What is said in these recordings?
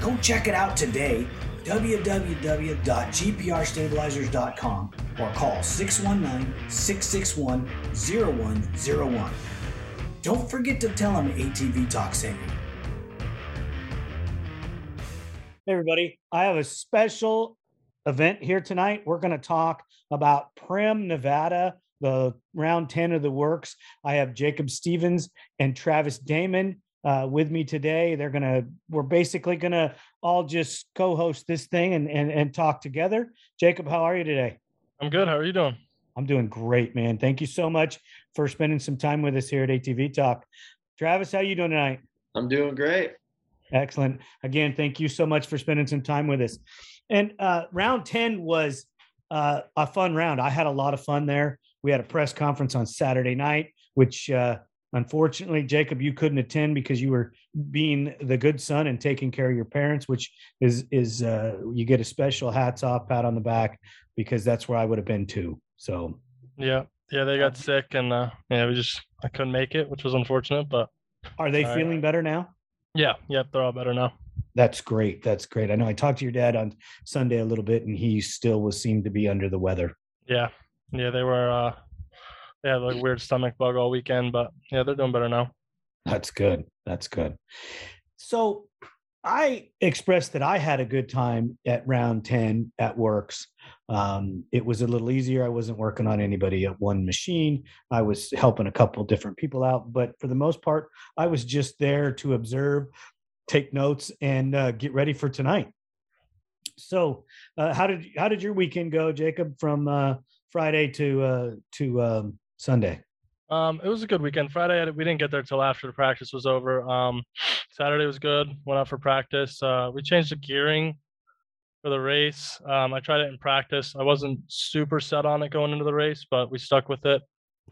Go check it out today www.gprstabilizers.com or call 619 661 0101. Don't forget to tell them ATV Talk sent you. Hey, everybody. I have a special event here tonight. We're going to talk about Primm, Nevada, the round 10 of the WORCS. I have Jacob Stevens and Travis Damon uh, with me today. They're gonna we're basically gonna all just co-host this thing and and and talk together. Jacob, how are you today? I'm good. How are you doing? I'm doing great, man. Thank you so much for spending some time with us here at ATV Talk. Travis, how you doing tonight? I'm doing great. Excellent. Again, thank you so much for spending some time with us. And uh, round 10 was uh, a fun round. I had a lot of fun there. We had a press conference on Saturday night, which uh, Unfortunately, Jacob, you couldn't attend because you were being the good son and taking care of your parents, which is is uh, you get a special hats off, pat on the back, because that's where I would have been too. So yeah, yeah, they got sick and uh, yeah, we just I couldn't make it, which was unfortunate. But are they feeling better now? Yeah, yep, they're all better now. That's great. That's great. I know I talked to your dad on Sunday a little bit, and he still was seemed to be under the weather. Yeah, yeah, they were. uh they had like weird stomach bug all weekend, but yeah, they're doing better now. That's good. That's good. So I expressed that I had a good time at round 10 at WORCS. Um, it was a little easier. I wasn't working on anybody at one machine. I was helping a couple different people out, but for the most part, I was just there to observe, take notes, and uh, get ready for tonight. So, uh, how did how did your weekend go, Jacob? From uh, Friday to uh, to um, Sunday? Um, it was a good weekend. Friday we didn't get there till after the practice was over. Um, Saturday was good. Went out for practice. Uh, we changed the gearing for the race. Um, I tried it in practice. I wasn't super set on it going into the race, but we stuck with it.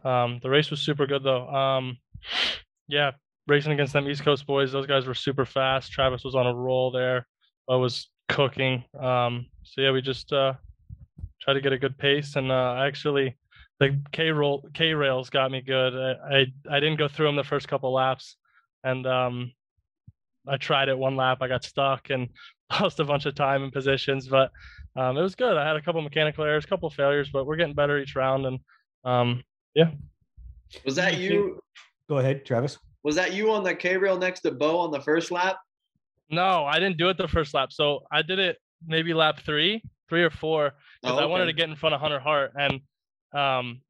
Um, the race was super good though. Um, yeah, racing against them East Coast boys. Those guys were super fast. Travis was on a roll there. I was cooking. Um, so yeah, we just uh, tried to get a good pace, and uh, I actually the K roll K rails got me good. I, I, I didn't go through them the first couple laps, and um, I tried it one lap. I got stuck and lost a bunch of time and positions, but um, it was good. I had a couple mechanical errors, a couple failures, but we're getting better each round. And um, yeah. Was that you? Go ahead, Travis. Was that you on the K rail next to Bo on the first lap? No, I didn't do it the first lap. So I did it maybe lap three, three or four, because oh, okay. I wanted to get in front of Hunter Hart and um,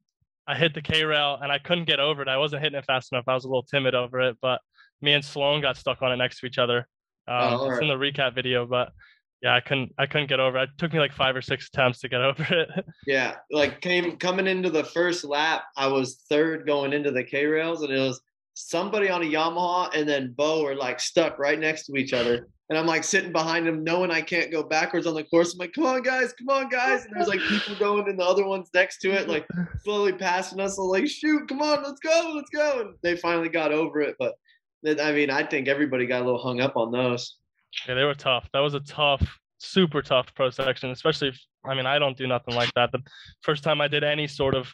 I hit the K rail and I couldn't get over it. I wasn't hitting it fast enough. I was a little timid over it, but me and Sloan got stuck on it next to each other. Um, oh, it's right. in the recap video, but yeah, I couldn't I couldn't get over it. It took me like five or six attempts to get over it. yeah, like came coming into the first lap, I was third going into the K rails, and it was somebody on a Yamaha and then Bo were like stuck right next to each other. And I'm like sitting behind him, knowing I can't go backwards on the course. I'm like, come on, guys, come on, guys. And there's like people going and the other ones next to it, like slowly passing us. I'm like, shoot, come on, let's go, let's go. And they finally got over it. But I mean, I think everybody got a little hung up on those. Yeah, they were tough. That was a tough super tough pro section, especially if I mean I don't do nothing like that. The first time I did any sort of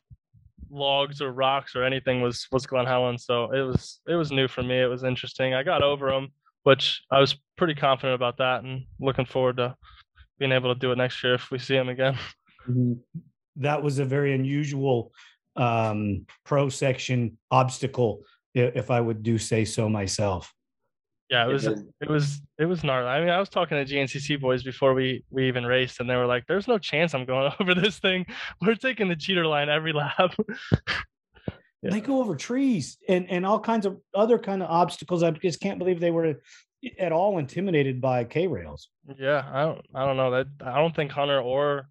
logs or rocks or anything was was Glen Helen, so it was it was new for me. It was interesting. I got over them, which I was pretty confident about that, and looking forward to being able to do it next year if we see him again. Mm-hmm. That was a very unusual um, pro section obstacle, if I would do say so myself. Yeah, it was it was it was gnarly. I mean, I was talking to GNCC boys before we we even raced, and they were like, "There's no chance I'm going over this thing. We're taking the cheater line every lap." yeah. They go over trees and and all kinds of other kind of obstacles. I just can't believe they were at all intimidated by K rails. Yeah, I don't I don't know that I don't think Hunter or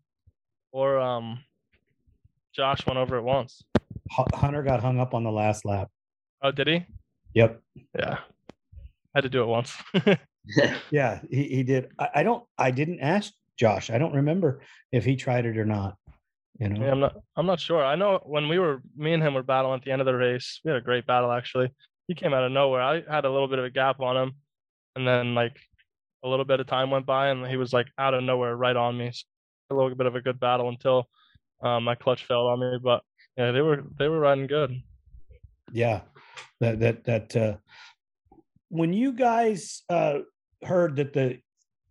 or um Josh went over it once. Hunter got hung up on the last lap. Oh, did he? Yep. Yeah. I had to do it once. yeah, he, he did. I, I, don't I didn't ask Josh. I don't remember if he tried it or not. You know, yeah, I'm not I'm not sure. I know when we were me and him were battling at the end of the race, we had a great battle actually. He came out of nowhere. I had a little bit of a gap on him, and then like a little bit of time went by, and he was like out of nowhere right on me. So a little bit of a good battle until um, my clutch fell on me, but yeah, they were they were riding good. Yeah, that that that uh, when you guys uh, heard that the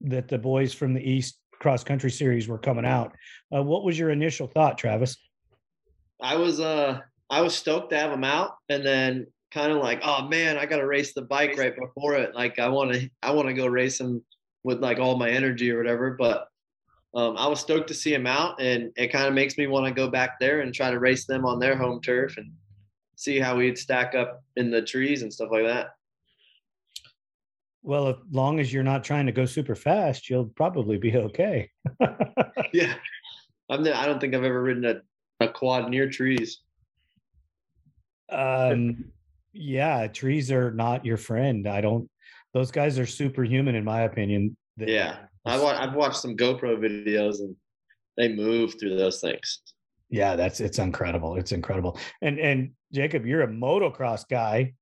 that the boys from the East Cross Country Series were coming out, uh, what was your initial thought, Travis? I was uh I was stoked to have them out, and then kind of like, oh man, I got to race the bike right before it. Like I want to I want to go race them with like all my energy or whatever, but um, I was stoked to see him out, and it kind of makes me want to go back there and try to race them on their home turf and see how we'd stack up in the trees and stuff like that. Well, as long as you're not trying to go super fast, you'll probably be okay. yeah, I'm. The, I don't think I've ever ridden a, a quad near trees. Um, yeah, trees are not your friend. I don't. Those guys are superhuman, in my opinion. They, yeah, I wa- I've watched some GoPro videos and they move through those things. Yeah, that's it's incredible. It's incredible. And and Jacob, you're a motocross guy,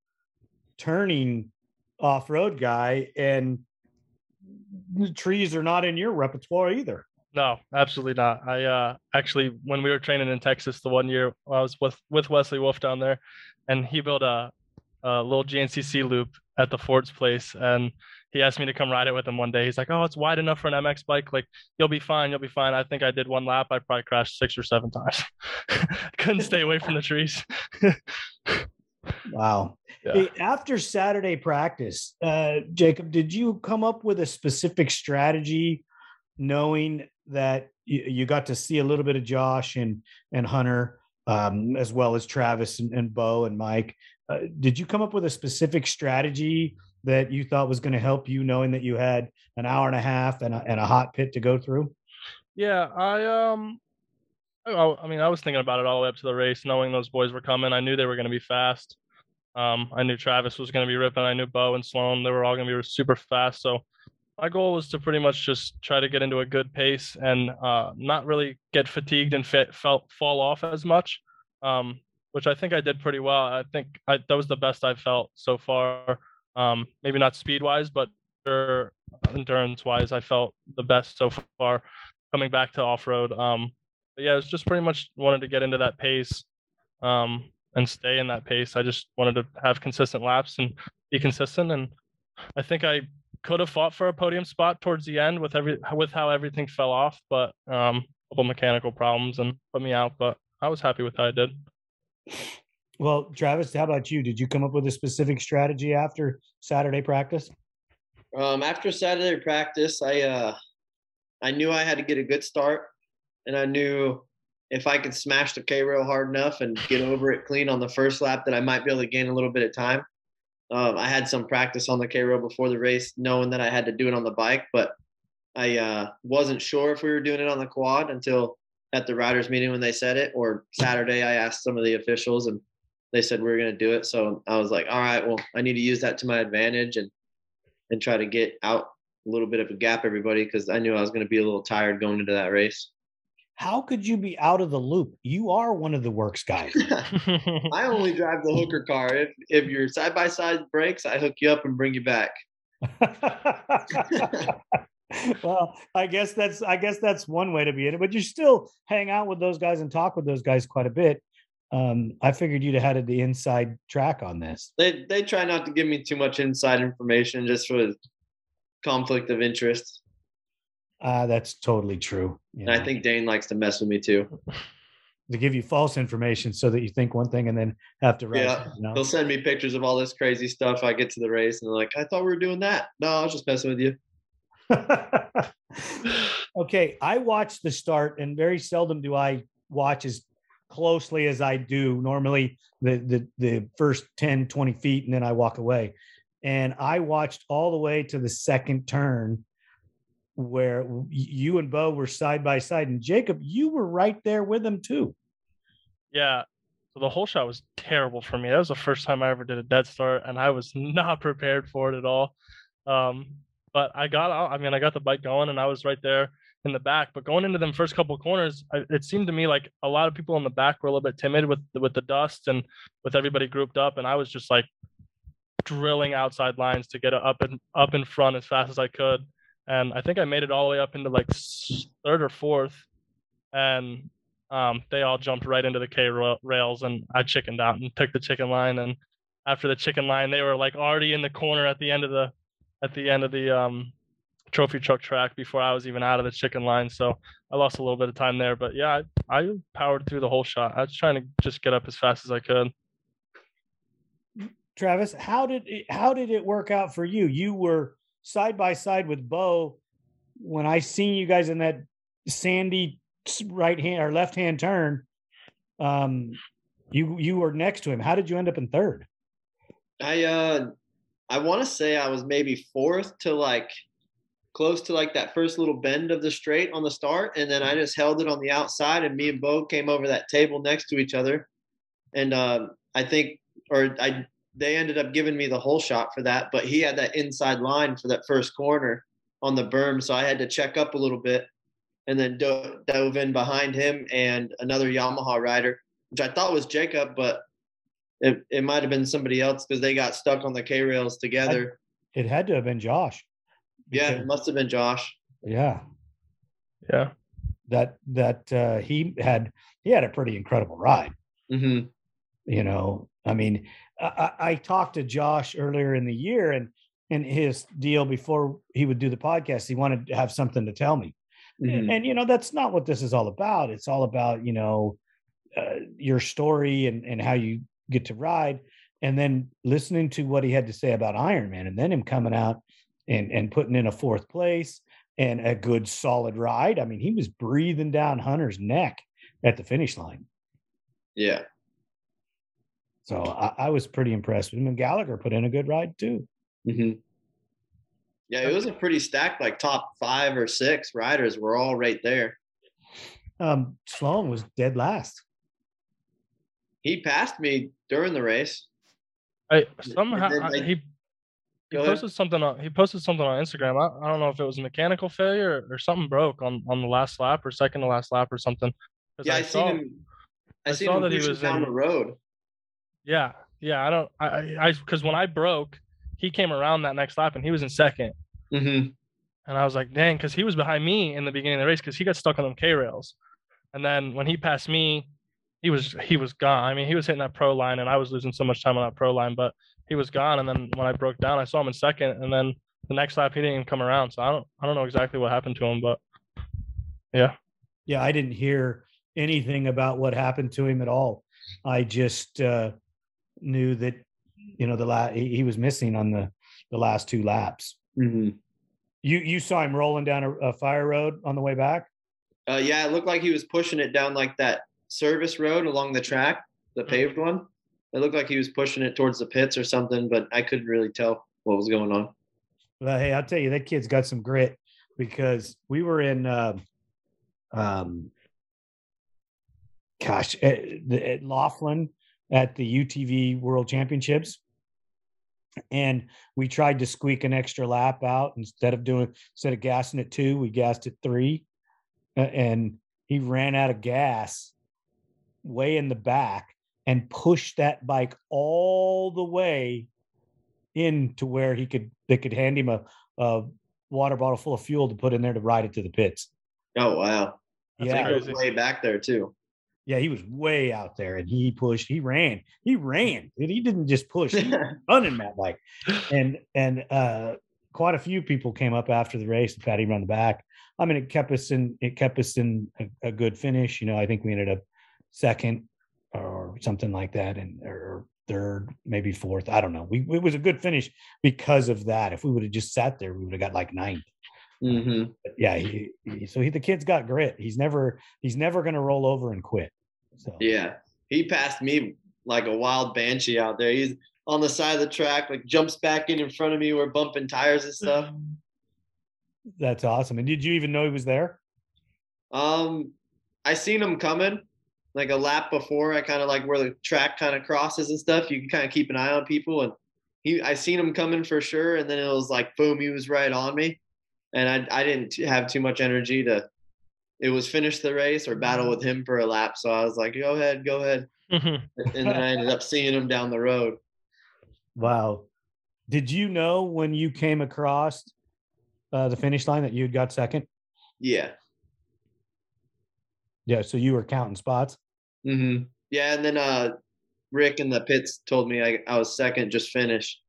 turning off-road guy, and trees are not in your repertoire either. No, absolutely not. I uh actually when we were training in Texas the one year I was with with Wesley Wolf down there and he built a a little GNCC loop at the Ford's place and he asked me to come ride it with him one day. He's like, "Oh, it's wide enough for an MX bike. Like, you'll be fine. You'll be fine." I think I did one lap. I probably crashed six or seven times. Couldn't stay away from the trees. wow. Yeah. Hey, after Saturday practice, uh, Jacob, did you come up with a specific strategy, knowing that you, you got to see a little bit of Josh and and Hunter, um, as well as Travis and, and Bo and Mike? Uh, did you come up with a specific strategy? that you thought was going to help you knowing that you had an hour and a half and a, and a hot pit to go through? Yeah, I um I, I mean, I was thinking about it all the way up to the race, knowing those boys were coming. I knew they were going to be fast. Um, I knew Travis was going to be ripping. I knew Bo and Sloan, they were all going to be super fast. So my goal was to pretty much just try to get into a good pace and uh, not really get fatigued and fit, felt fall off as much, um, which I think I did pretty well. I think I, that was the best I've felt so far. Um, maybe not speed wise, but endurance wise, I felt the best so far coming back to off road. Um, but yeah, it's just pretty much wanted to get into that pace um, and stay in that pace. I just wanted to have consistent laps and be consistent. And I think I could have fought for a podium spot towards the end with every with how everything fell off, but um, a couple mechanical problems and put me out. But I was happy with how I did. Well, Travis, how about you? Did you come up with a specific strategy after Saturday practice? Um, after Saturday practice, I uh, I knew I had to get a good start, and I knew if I could smash the K rail hard enough and get over it clean on the first lap, that I might be able to gain a little bit of time. Um, I had some practice on the K rail before the race, knowing that I had to do it on the bike, but I uh, wasn't sure if we were doing it on the quad until at the riders meeting when they said it. Or Saturday, I asked some of the officials, and they said we are going to do it. So I was like, all right, well, I need to use that to my advantage and and try to get out a little bit of a gap, everybody, because I knew I was going to be a little tired going into that race. How could you be out of the loop? You are one of the WORCS guys. I only drive the hooker car. If if your side by side breaks, I hook you up and bring you back. well, I guess that's I guess that's one way to be in it, but you still hang out with those guys and talk with those guys quite a bit. Um, I figured you'd have had the inside track on this. They they try not to give me too much inside information just for conflict of interest. Uh, that's totally true. And I think Dane likes to mess with me too. to give you false information so that you think one thing and then have to write. Yeah, you know? they'll send me pictures of all this crazy stuff. I get to the race and they're like, "I thought we were doing that." No, I was just messing with you. okay, I watch the start, and very seldom do I watch as closely as I do normally the the the first 10 20 feet and then I walk away and I watched all the way to the second turn where you and Bo were side by side and Jacob you were right there with them too yeah so the whole shot was terrible for me that was the first time I ever did a dead start and I was not prepared for it at all um but I got out I mean I got the bike going and I was right there in the back. But going into them first couple corners, it seemed to me like a lot of people in the back were a little bit timid with with the dust and with everybody grouped up, and I was just like drilling outside lines to get up and up in front as fast as I could. And I think I made it all the way up into like third or fourth, and um, they all jumped right into the K rails, and I chickened out and took the chicken line. And after the chicken line, they were like already in the corner at the end of the at the end of the um, trophy truck track before I was even out of the chicken line. So I lost a little bit of time there. But yeah, I, I powered through the whole shot. I was trying to just get up as fast as I could. Travis, how did it, how did it work out for you? You were side by side with Bo when I seen you guys in that sandy right hand or left hand turn. Um, you you were next to him. How did you end up in third? I uh, I want to say I was maybe fourth to like close to like that first little bend of the straight on the start, and then I just held it on the outside, and me and Bo came over that table next to each other, and uh, I think, or I they ended up giving me the whole shot for that, but he had that inside line for that first corner on the berm, so I had to check up a little bit, and then do- dove in behind him and another Yamaha rider, which I thought was Jacob, but it, it might have been somebody else because they got stuck on the K rails together. It had to have been Josh. Yeah, it must have been Josh. Yeah. Yeah. That that uh he had he had a pretty incredible ride. Mm-hmm. You know, I mean, I, I talked to Josh earlier in the year and and his deal before he would do the podcast, he wanted to have something to tell me. Mm-hmm. And, you know, that's not what this is all about. It's all about, you know, uh, your story and, and how you get to ride. And then listening to what he had to say about Ironman and then him coming out and and putting in a fourth place and a good solid ride. I mean, he was breathing down Hunter's neck at the finish line. Yeah. So I, I was pretty impressed with him. And Gallagher put in a good ride too. Mm-hmm. Yeah, it was a pretty stacked, like top five or six riders were all right there. Um, Sloan was dead last. He passed me during the race. I somehow I, he he posted ahead. something on he posted something on Instagram. I, I don't know if it was a mechanical failure or, or something broke on on the last lap or second to last lap or something. Yeah, I, I saw, him. I, I saw him that he was down in, the road. Yeah, yeah. I don't. I I because when I broke, he came around that next lap and he was in 2nd mm-hmm. And I was like, dang, because he was behind me in the beginning of the race because he got stuck on them K rails. And then when he passed me, he was he was gone. I mean, he was hitting that pro line, and I was losing so much time on that pro line. But he was gone. And then when I broke down, I saw him in second. And then the next lap, he didn't even come around. So I don't, I don't know exactly what happened to him, but yeah. Yeah. I didn't hear anything about what happened to him at all. I just uh, knew that, you know, the last, he, was missing on the, the last two laps. Mm-hmm. You, you saw him rolling down a, a fire road on the way back. Uh, yeah. It looked like he was pushing it down like that service road along the track, the mm-hmm. paved one. It looked like he was pushing it towards the pits or something, but I couldn't really tell what was going on. Well, hey, I'll tell you, that kid's got some grit because we were in, uh, um, gosh, at, at Laughlin at the UTV World Championships, and we tried to squeak an extra lap out instead of doing instead of gassing at two, we gassed at three, and he ran out of gas way in the back and pushed that bike all the way into where he could they could hand him a, a water bottle full of fuel to put in there to ride it to the pits. Oh wow. That's yeah, was way back there too. Yeah, he was way out there, and he pushed. He ran. He ran. Dude, He didn't just push. He was running that bike, and and uh, quite a few people came up after the race and patted him on the back. I mean, it kept us in. It kept us in a, a good finish. You know, I think we ended up second or something like that, and or third, maybe fourth. I don't know. We it was a good finish because of that. If we would have just sat there, we would have got like ninth. Hmm yeah, he, he so he the kid's got grit. He's never he's never going to roll over and quit. So Yeah. He passed me like a wild banshee out there. He's on the side of the track, like jumps back in in front of me. We're bumping tires and stuff. that's awesome. And did you even know he was there? Um, I seen him coming like a lap before. I kind of like where the track kind of crosses and stuff. You can kind of keep an eye on people, and he, I seen him coming for sure. And then it was like boom, he was right on me, and I, I didn't have too much energy to. It was finish the race or battle with him for a lap. So I was like, go ahead, go ahead. And then I ended up seeing him down the road. Wow. Did you know when you came across uh, the finish line that you had got second? Yeah. Yeah. So you were counting spots. hmm Yeah, and then uh, Rick in the pits told me I, I was second, just finished.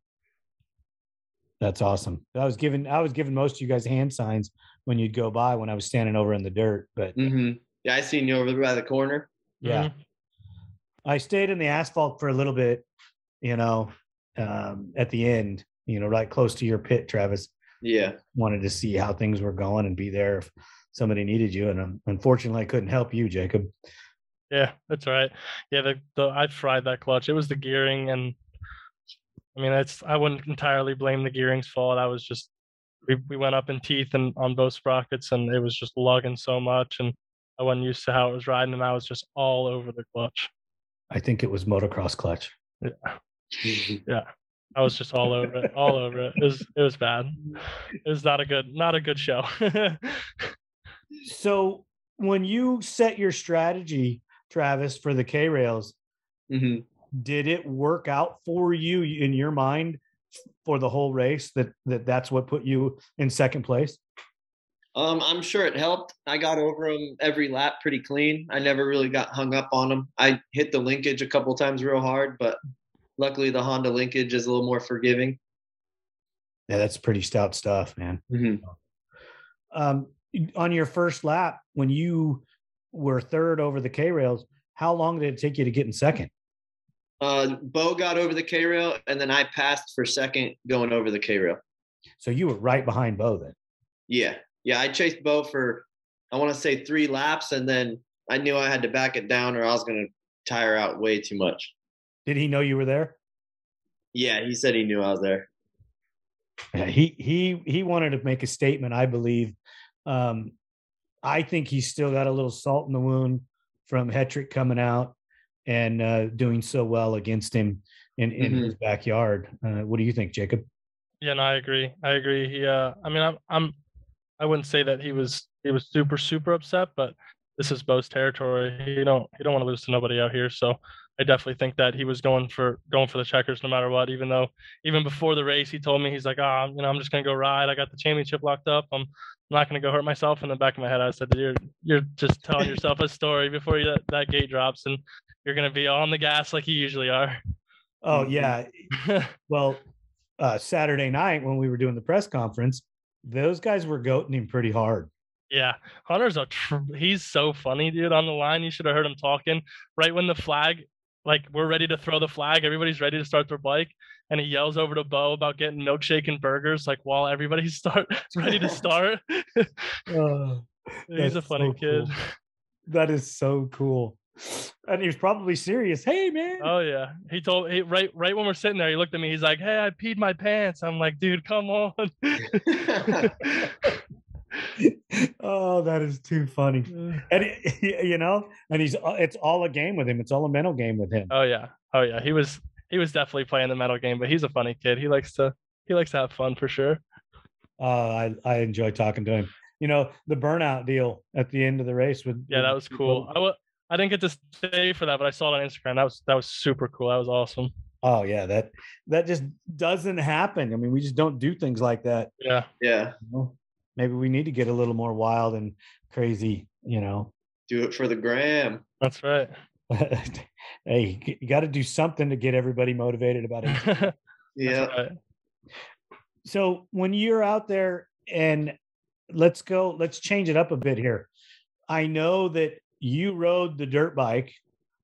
That's awesome. I was giving I was giving most of you guys hand signs when you'd go by when I was standing over in the dirt. But hmm Yeah, I seen you over there by the corner. yeah, I stayed in the asphalt for a little bit. You know, um, at the end, you know, right close to your pit, Travis. Yeah. Wanted to see how things were going and be there if somebody needed you. And um, unfortunately, I couldn't help you, Jacob. Yeah, that's right. Yeah, the, the I fried that clutch. It was the gearing, and I mean, it's I wouldn't entirely blame the gearing's fault. I was just we, we went up in teeth and on both sprockets, and it was just lugging so much, and I wasn't used to how it was riding, and I was just all over the clutch. I think it was motocross clutch. Yeah, yeah. I was just all over it, all over it. It was it was bad. It was not a good not a good show. So when you set your strategy, Travis, for the K rails, hmm did it work out for you in your mind for the whole race that that that's what put you in second place? Um, I'm sure it helped. I got over them every lap pretty clean. I never really got hung up on them. I hit the linkage a couple times real hard, but luckily the Honda linkage is a little more forgiving. Yeah, that's pretty stout stuff, man. hmm Um, on your first lap, when you were third over the K rails, how long did it take you to get in second? Uh, Bo got over the K rail, and then I passed for second going over the K rail. So you were right behind Bo then. Yeah, yeah. I chased Bo for I want to say three laps, and then I knew I had to back it down, or I was going to tire out way too much. Did he know you were there? Yeah, he said he knew I was there. Yeah, he he he wanted to make a statement, I believe. Um, I think he's still got a little salt in the wound from Hetrick coming out and uh, doing so well against him in, in Mhm. his backyard. Uh, what do you think, Jacob? Yeah, no, I agree. I agree. He, uh, I mean, I'm, I'm, I wouldn't say that he was, he was super, super upset, but this is Bo's territory. You don't, you don't want to lose to nobody out here. So I definitely think that he was going for, going for the checkers no matter what. Even though, even before the race, he told me he's like, ah, you know, I'm just gonna go ride. I got the championship locked up. I'm not gonna go hurt myself. In the back of my head, I said, you're, you're just telling yourself a story before you, that, that gate drops, and you're gonna be on the gas like you usually are. Oh Mhm. yeah. Well, uh, Saturday night when we were doing the press conference, those guys were goating him pretty hard. Yeah, Hunter's a tr- he's so funny, dude. On the line, you should have heard him talking right when the flag, like we're ready to throw the flag, everybody's ready to start their bike, and he yells over to Bo about getting milkshake and burgers, like while everybody's start ready to start. Oh, he's a funny so kid. cool. that is so cool. And he was probably serious. Hey man. Oh yeah, he told he right right when we're sitting there, he looked at me. He's like, "Hey, I peed my pants." I'm like, "Dude, come on." oh, that is too funny. And it, you know, and he's it's all a game with him. It's all a mental game with him. oh yeah, oh yeah. He was he was definitely playing the metal game, but he's a funny kid. He likes to he likes to have fun for sure. Uh, I I enjoy talking to him. You know, the burnout deal at the end of the race with Yeah, that was cool. I wa- I didn't get to stay for that, but I saw it on Instagram. That was that was super cool. That was awesome. Oh yeah, that that just doesn't happen. I mean, we just don't do things like that. Yeah. Yeah. you know? Maybe we need to get a little more wild and crazy, you know. Do it for the gram. That's right. hey, you got to do something to get everybody motivated about it. Yeah. right. so when you're out there and let's go let's change it up a bit here i know that you rode the dirt bike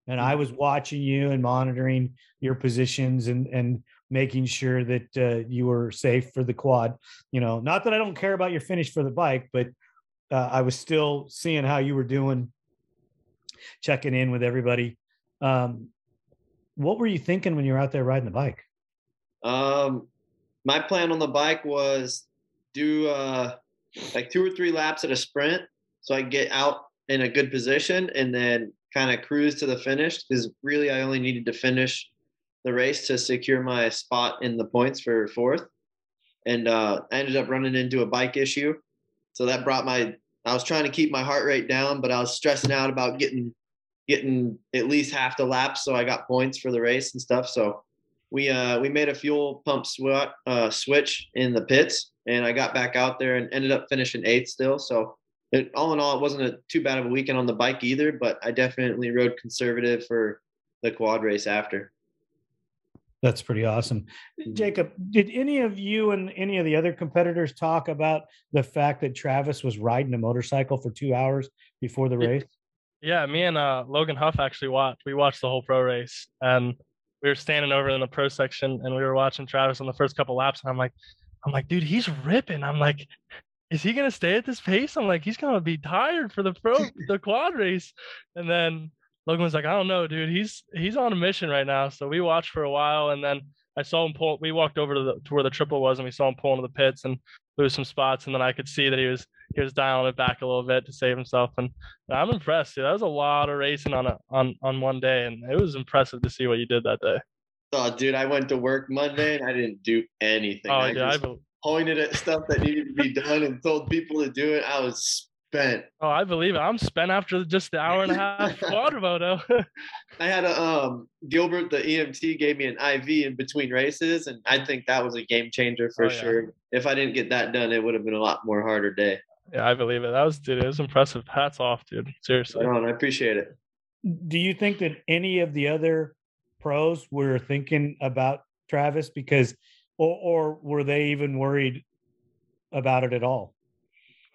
and i was watching you and monitoring your positions and and making sure that uh, you were safe for the quad. You know not that i don't care about your finish for the bike but uh, i was still seeing how you were doing checking in with everybody. Um, what were you thinking when you were out there riding the bike? Um, my plan on the bike was do uh, like two or three laps at a sprint, so I get out in a good position and then kind of cruise to the finish. Because really, I only needed to finish the race to secure my spot in the points for fourth. And uh, I ended up running into a bike issue, so that brought my. I was trying to keep my heart rate down, but I was stressing out about getting getting at least half the laps, so I got points for the race and stuff. So we uh we made a fuel pump uh, switch in the pits and i got back out there and ended up finishing eighth still so it, all in all it wasn't a, too bad of a weekend on the bike either but i definitely rode conservative for the quad race after That's pretty awesome. Mhm. Jacob, did any of you and any of the other competitors talk about the fact that Travis was riding a motorcycle for two hours before the race? Yeah, me and uh, Logan Huff actually watched. We watched the whole pro race, and we were standing over in the pro section, and we were watching Travis on the first couple laps. And I'm like, I'm like, dude, he's ripping. I'm like, is he gonna stay at this pace? I'm like, he's gonna be tired for the pro, the quad race. And then Logan was like, I don't know, dude. He's he's on a mission right now. So we watched for a while, and then I saw him pull. We walked over to the to where the triple was, and we saw him pull into the pits and lose some spots. And then I could see that he was he was dialing it back a little bit to save himself. And I'm impressed. Dude. That was a lot of racing on a on on one day, and it was impressive to see what you did that day. oh dude i went to work monday and i didn't do anything Oh, i dude, I, just bel- pointed at stuff that needed to be done and told people to do it i was spent oh, I believe it. I'm spent after just the hour and a half quad moto. I had a um Gilbert, the EMT, gave me an IV in between races, and I think that was a game changer for Oh, yeah. sure. If I didn't get that done, it would have been a lot more harder day. yeah, I believe it. That was dude. It was impressive. Hats off, dude. Seriously. Right on, I appreciate it. Do you think that any of the other pros were thinking about Travis because, or, or were they even worried about it at all?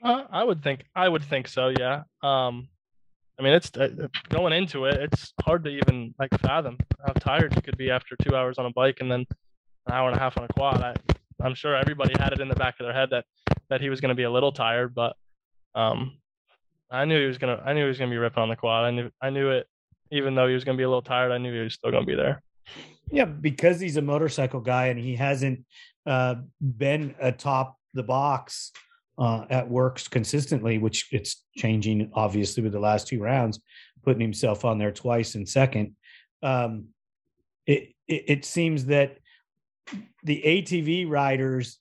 Uh, I would think I would think so. Yeah. Um, I mean, it's uh, going into it. It's hard to even like fathom how tired you could be after two hours on a bike and then an hour and a half on a quad. I, I'm sure everybody had it in the back of their head that that he was going to be a little tired, but um, I knew he was gonna. I knew he was gonna be ripping on the quad. I knew. I knew it. Even though he was gonna be a little tired, I knew he was still gonna be there. Yeah, because he's a motorcycle guy and he hasn't uh, been atop the box uh, at WORCS consistently, which it's changing obviously with the last two rounds, putting himself on there twice in second. Um, it, it it seems that the ATV riders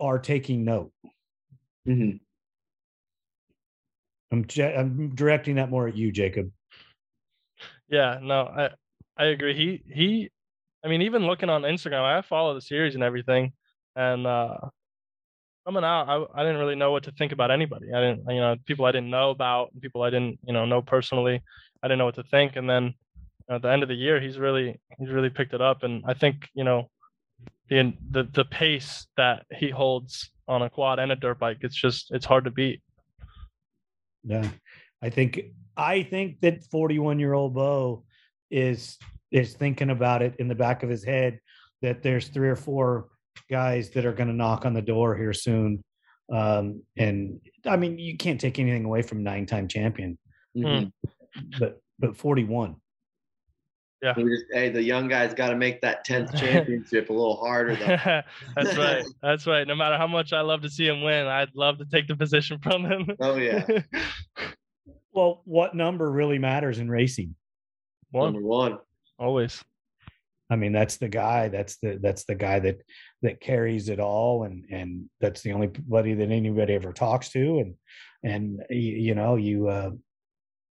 are taking note. Mhm. I'm I'm directing that more at you, Jacob. Yeah, no, I I agree. He he I mean, even looking on Instagram, I follow the series and everything. And uh coming out, I I didn't really know what to think about anybody. I didn't you know, people I didn't know about, people I didn't, you know, know personally. I didn't know what to think. And then at the end of the year, he's really he's really picked it up. And I think, you know, the the the pace that he holds on a quad and a dirt bike, it's just it's hard to beat. Yeah. I think I think that 41 year old Bo is is thinking about it in the back of his head that there's three or four guys that are going to knock on the door here soon. Um, and I mean, you can't take anything away from nine time champion, Mhm. but but 41. Yeah. just- hey, the young guys got to make that tenth championship a little harder though. That's right. That's right. No matter how much I love to see him win, I'd love to take the position from him. Oh yeah, Well, what number really matters in racing? One number one. always. I mean, that's the guy. That's the that's the guy that that carries it all, and and that's the only buddy that anybody ever talks to, and and y- you know you uh,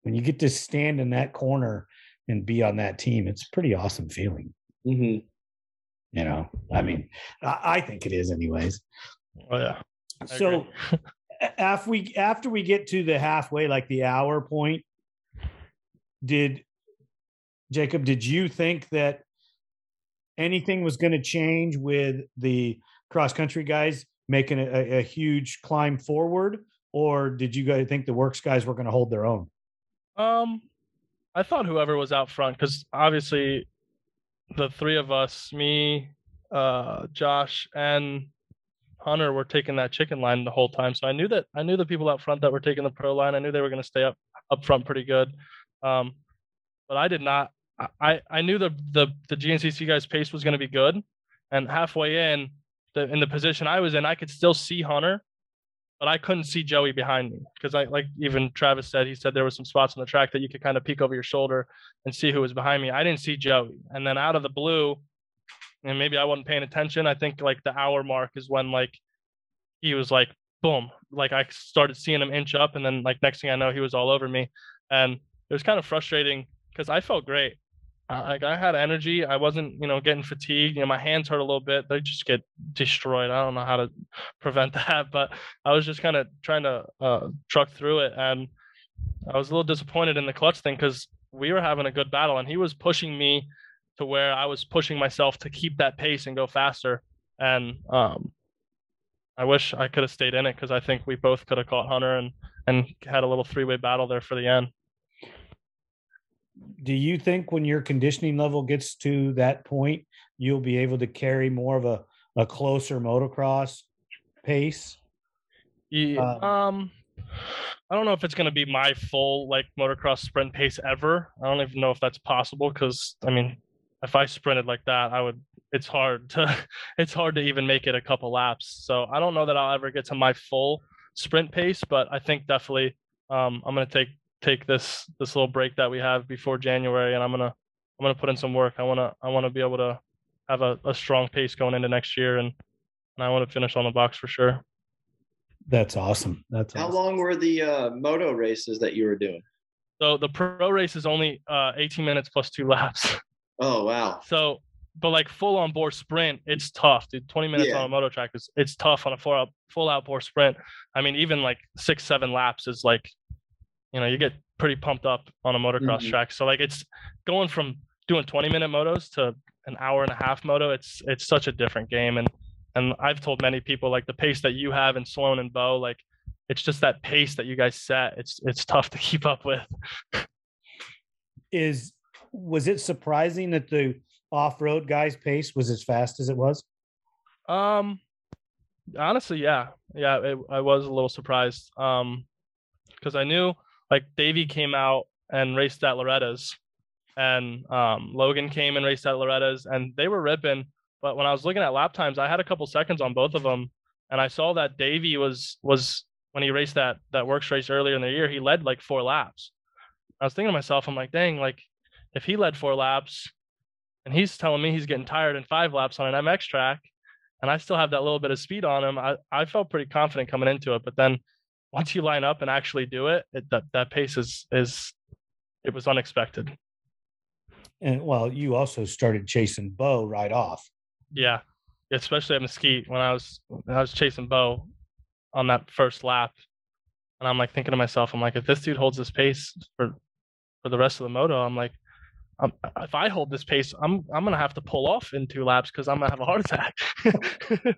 when you get to stand in that corner and be on that team, it's a pretty awesome feeling. Mm-hmm. You know, I mean, I, I think it is, anyways. Oh yeah. I So after we after we get to the halfway, like the hour point, did Jacob? Did you think that anything was going to change with the cross country guys making a, a, huge climb forward, or did you guys think the WORCS guys were going to hold their own? Um, I thought whoever was out front, because obviously, the three of us, me, uh, Josh, and Hunter, were taking that chicken line the whole time. So I knew that I knew the people out front that were taking the pro line. I knew they were going to stay up up front pretty good. Um, but I did not. I- I knew the the the GNCC guys' pace was going to be good, and halfway in, the in the position I was in, I could still see Hunter, but I couldn't see Joey behind me because I like even Travis said he said there were some spots on the track that you could kind of peek over your shoulder and see who was behind me. I didn't see Joey, and then out of the blue, and maybe I wasn't paying attention. I think like the hour mark is when like he was like boom, like I started seeing him inch up, and then like next thing I know, he was all over me, and it was kind of frustrating because I felt great. Like I had energy. I wasn't, you know, getting fatigued. You know, my hands hurt a little bit. They just get destroyed. I don't know how to prevent that, but I was just kind of trying to uh, truck through it, and I was a little disappointed in the clutch thing because we were having a good battle, and he was pushing me to where I was pushing myself to keep that pace and go faster. And um, I wish I could have stayed in it because I think we both could have caught Hunter and and had a little three way battle there for the end. Do you think when your conditioning level gets to that point, you'll be able to carry more of a, a closer motocross pace? Yeah, Um, um, I don't know if it's going to be my full like motocross sprint pace ever. I don't even know if that's possible because I mean, if I sprinted like that, I would. It's hard to, it's hard to even make it a couple laps. So I don't know that I'll ever get to my full sprint pace, but I think definitely um, I'm going to take take this this little break that we have before January, and I'm gonna I'm gonna put in some work. I wanna I wanna be able to have a, a strong pace going into next year, and and I want to finish on the box for sure. That's awesome. That's How awesome. long were the uh, moto races that you were doing? So the pro race is only uh, 18 minutes plus two laps. Oh wow. So, but like full on board sprint, it's tough, dude. 20 minutes Yeah. on a moto track is it's tough on a full out full outboard sprint. I mean, even like six seven laps is like, you know, you get pretty pumped up on a motocross Mhm. track. So like it's going from doing 20 minute motos to an hour and a half moto. It's it's such a different game, and and I've told many people like the pace that you have in Sloan and Bo, like it's just that pace that you guys set. It's it's tough to keep up with. Is was it surprising that the off-road guys' pace was as fast as it was? Um, honestly, yeah, yeah, it, I was a little surprised. Um, because I knew like Davey came out and raced at Loretta's, and um, Logan came and raced at Loretta's, and they were ripping. But when I was looking at lap times, I had a couple seconds on both of them, and I saw that Davey was was when he raced that that WORCS race earlier in the year, he led like four laps. I was thinking to myself, I'm like, dang, like if he led four laps, and he's telling me he's getting tired in five laps on an MX track, and I still have that little bit of speed on him, I, I felt pretty confident coming into it. But then once you line up and actually do it, it that, that pace is is it was unexpected. And well, you also started chasing Bo right off. Yeah. Especially at Mesquite when I was when I was chasing Bo on that first lap. And I'm like thinking to myself, I'm like, if this dude holds this pace for for the rest of the moto, I'm like, um, if I hold this pace, I'm I'm gonna have to pull off in two laps because I'm gonna have a heart attack.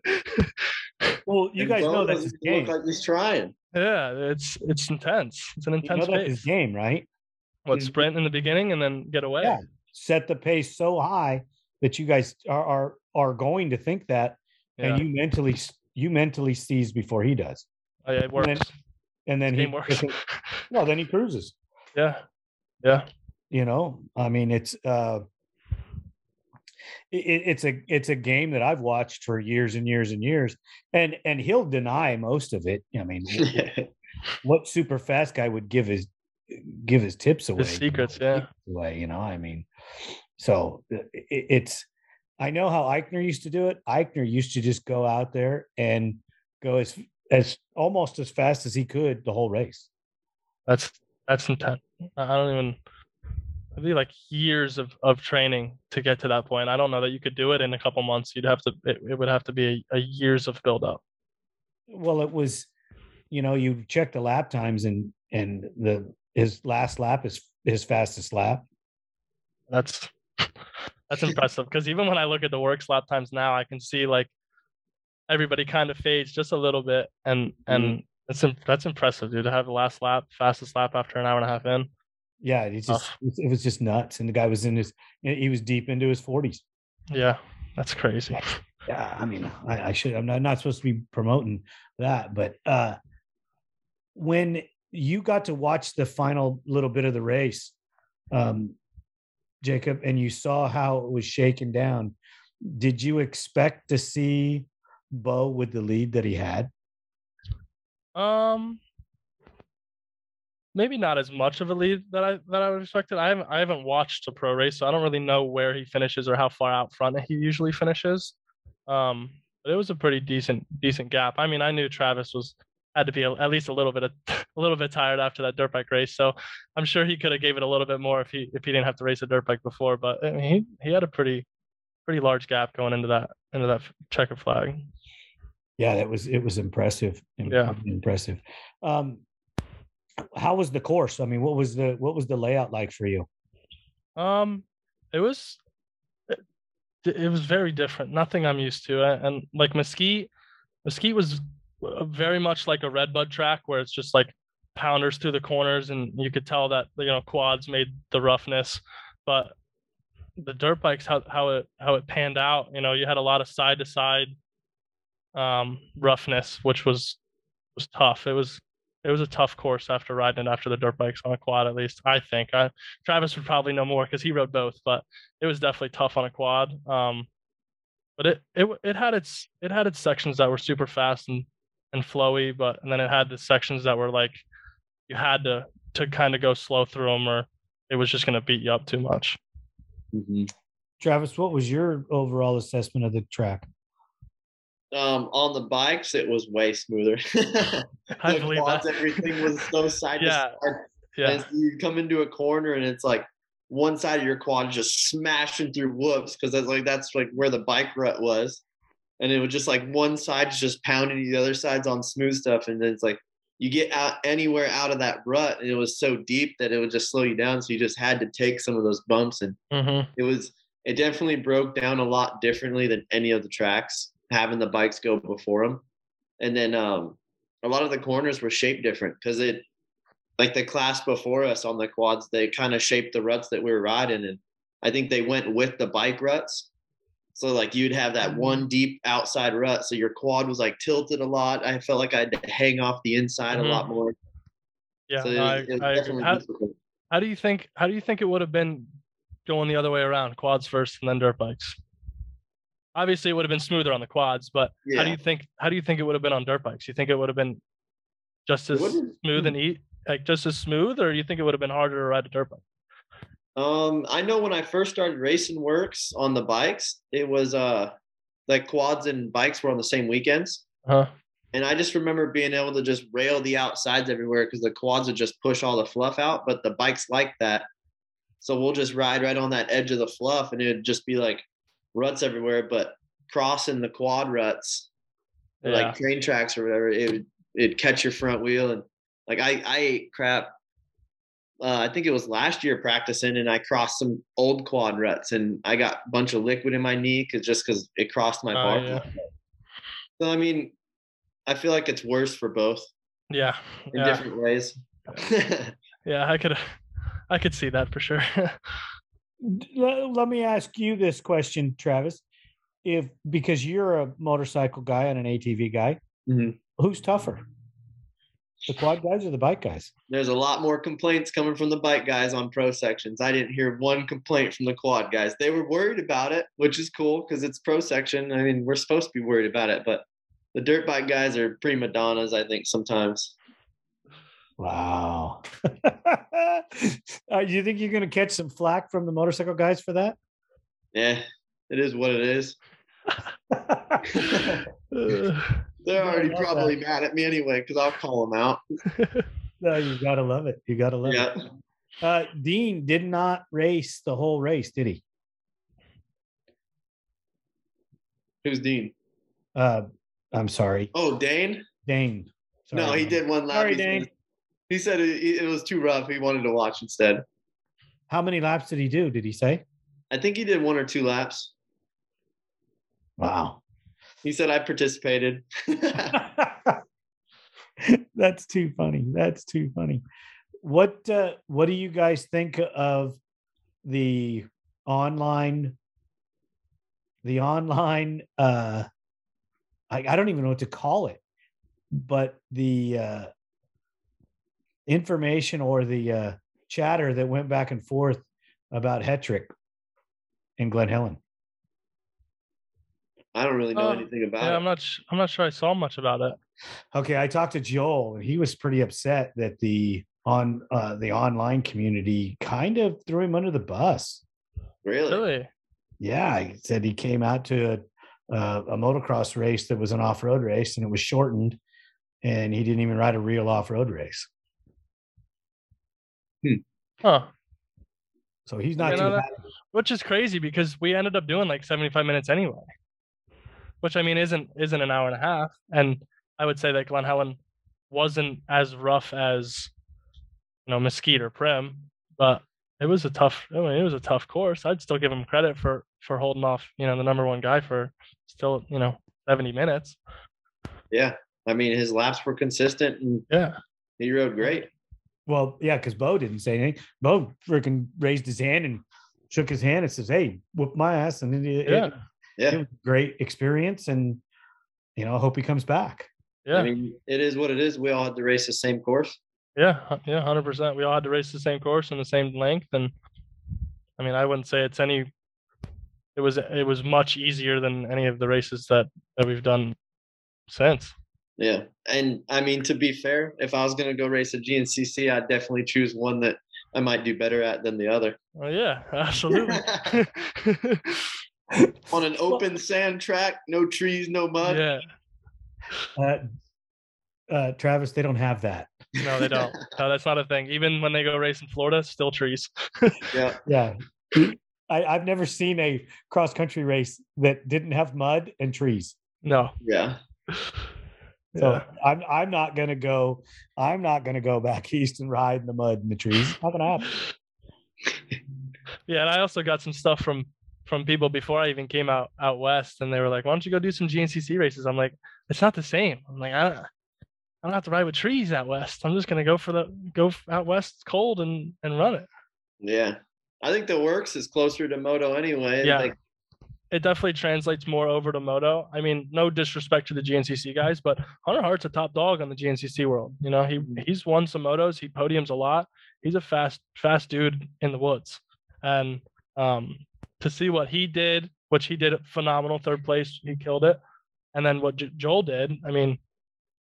Well, you And guys Bo know that's his game. Look like he's trying. yeah, it's it's intense. It's an You know intense that's his game, right? What is- sprint in the beginning and then get away. Yeah. Set the pace so high that you guys are are, are going to think that, Yeah. and you mentally s- you mentally sees before he does, Oh, yeah, it works. then- and then he works. well then he cruises. yeah. Yeah. you know i mean it's uh it, it's a it's a game that i've watched for years and years and years and and he'll deny most of it i mean wh- what super fast guy would give his give his tips away His secrets, yeah. away you know i mean so uh, it, it's i know how eichner used to do it eichner used to just go out there and go as as almost as fast as he could the whole race That's that's intense. I I don't even it'd be like years of, of training to get to that point. I don't know that you could do it in a couple months. You'd have to it, it would have to be a, a years of build up. Well, it was, you know, you check the lap times and and the his last lap is his fastest lap. That's that's impressive because even when I look at the WORCS lap times now, I can see like everybody kind of fades just a little bit, and and mm-hmm. that's that's impressive, dude. To have the last lap, fastest lap after an hour and a half in. Yeah, it just it was just nuts, and the guy was in his he was deep into his forties. Yeah, that's crazy. Yeah, I mean, I, I should. I'm not, not supposed to be promoting that, but uh when you got to watch the final little bit of the race, um, Jacob, and you saw how it was shaken down, did you expect to see Beau with the lead that he had? Um, maybe not as much of a lead that I that I would expected. I haven't I haven't watched a pro race, so I don't really know where he finishes or how far out front he usually finishes. Um, but it was a pretty decent decent gap. I mean, I knew Travis was had to be a, at least a little bit of, a little bit tired after that dirt bike race, so I'm sure he could have gave it a little bit more if he if he didn't have to race a dirt bike before. But I mean, he he had a pretty pretty large gap going into that into that checker flag. Yeah, that was it was impressive. Yeah. impressive. Um, how was the course? I mean, what was the what was the layout like for you? Um, it was it, it was very different. Nothing I'm used to. And like Mesquite, Mesquite was uh, very much like a redbud track where it's just like pounders through the corners, and you could tell that you know quads made the roughness, but the dirt bikes how how it how it panned out. You know, you had a lot of side to side um roughness, which was was tough. It was it was a tough course after riding it after the dirt bikes on a quad, at least I think. I, Travis would probably know more because he rode both, but it was definitely tough on a quad. Um, but it it it had its it had its sections that were super fast and and flowy, but and then it had the sections that were like you had to to kind of go slow through them, or it was just gonna beat you up too much. Travis, what was your overall assessment of the track? Um, on the bikes, it was way smoother. I believe quads, that. Everything was so side Yeah, to side. Yeah, And you come into a corner and it's like one side of your quad just smashing through whoops because that's like that's like where the bike rut was. And it was just like one side's just pounding the other side's on smooth stuff. And then it's like you get out anywhere out of that rut and it was so deep that it would just slow you down. So you just had to take some of those bumps and hmm it was it definitely broke down a lot differently than any of the tracks having the bikes go before them and then um a lot of the corners were shaped different because it like the class before us on the quads they kind of shaped the ruts that we were riding and i think they went with the bike ruts so like you'd have that one deep outside rut so your quad was like tilted a lot i felt like i had to hang off the inside Mhm. a lot more yeah. so it no, was, I, it was I agree. How, how do you think how do you think it would have been going the other way around quads first and then dirt bikes obviously it would have been smoother on the quads but how do you think how do you think it would have been on dirt bikes? You think it would have been just as would've- smooth and eat like just as smooth or do you think it would have been harder to ride a dirt bike? Um, I know when I first started racing WORCS on the bikes, it was uh like quads and bikes were on the same weekends. huh And I just remember being able to just rail the outsides everywhere because the quads would just push all the fluff out, but the bikes like that. So we'll just ride right on that edge of the fluff and it'd just be like ruts everywhere, but crossing the quad ruts, yeah like train tracks or whatever, it would it'd catch your front wheel and like I I ate crap. Uh, I think it was last year practicing, and I crossed some old quad ruts, and I got a bunch of liquid in my knee because just because it crossed my Oh, bar. yeah. So I mean, I feel like it's worse for both yeah in yeah different ways. yeah i could i could see that for sure Let, let me ask you this question, Travis. If because you're a motorcycle guy and an ATV guy, Mhm. who's tougher? The quad guys or the bike guys? There's a lot more complaints coming from the bike guys on pro sections. I didn't hear one complaint from the quad guys. They were worried about it, which is cool because it's pro section. I mean, we're supposed to be worried about it, but the dirt bike guys are prima donnas, I think, sometimes. Wow. Uh, you think you're going to catch some flack from the motorcycle guys for that? Yeah, it is what it is. They're already probably that. mad at me anyway because I'll call them out. no, you got to love it. You got to love Yeah. it. Uh, Dean did not race the whole race, did he? Who's Dean? Uh, I'm sorry, Oh, Dane. Dane. no, he Dane. did one lap. Sorry, Dane. He said it, it was too rough. He wanted to watch instead. How many laps did he do? Did he say? I think he did one or two laps. Wow. He said I participated. That's too funny. That's too funny. What uh, what do you guys think of the online the online uh I, I don't even know what to call it, but the uh information or the uh chatter that went back and forth about Hetrick and Glen Helen. I don't really know Uh, anything about Yeah, it. I'm not. sh- I'm not sure I saw much about it. Okay, I talked to Joel, and he was pretty upset that the on uh, the online community kind of threw him under the bus. really? Really? Yeah, he said he came out to a, uh, a motocross race that was an off road race, and it was shortened, and he didn't even ride a real off road race. Huh. So he's not You too know that- Which is crazy because we ended up doing like 75 minutes anyway. Which I mean isn't isn't an hour and a half. And I would say that Glen Helen wasn't as rough as you know Mesquite or Primm, but it was a tough. I mean, it was a tough course. I'd still give him credit for for holding off, you know, the number one guy for still, you know, 70 minutes. Yeah. I mean, his laps were consistent and Yeah. he rode great. Well, yeah, because Beau didn't say anything. Beau freaking raised his hand and shook his hand and says, "Hey, whoop my ass!" And it, it- Yeah. it Yeah. was a great experience, and you know, I hope he comes back. Yeah. I mean, it is what it is. We all had to race the same course. Yeah, yeah, hundred percent. We all had to race the same course and the same length, and I mean, I wouldn't say it's any. It was it was much easier than any of the races that that we've done since. Yeah. And I mean, to be fair, if I was going to go race a GNCC, I'd definitely choose one that I might do better at than the other. Oh yeah, absolutely. On an open sand track, no trees, no mud. yeah, Uh, uh, Travis, they don't have that. no, they don't. No, that's not a thing. Even when they go race in Florida, still trees. Yeah. Yeah. I, I've never seen a cross country race that didn't have mud and trees. No. Yeah. So Yeah. I'm I'm not gonna go. I'm not gonna go back east and ride in the mud and the trees. It's not gonna happen. Yeah, and I also got some stuff from from people before I even came out out west, and they were like, "Why don't you go do some GNCC races?" I'm like, "It's not the same." I'm like, "I don't, I don't have to ride with trees out west. I'm just gonna go for the go out west, cold, and and run it." Yeah. I think the WORCS is closer to moto anyway. Yeah. Like, It definitely translates more over to moto. I mean, no disrespect to the GNCC guys, but Hunter Hart's a top dog on the GNCC world. You know, he he's won some motos. He podiums a lot. He's a fast fast dude in the woods, and um, to see what he did, which he did phenomenal, third place, he killed it, and then what J- Joel did. I mean,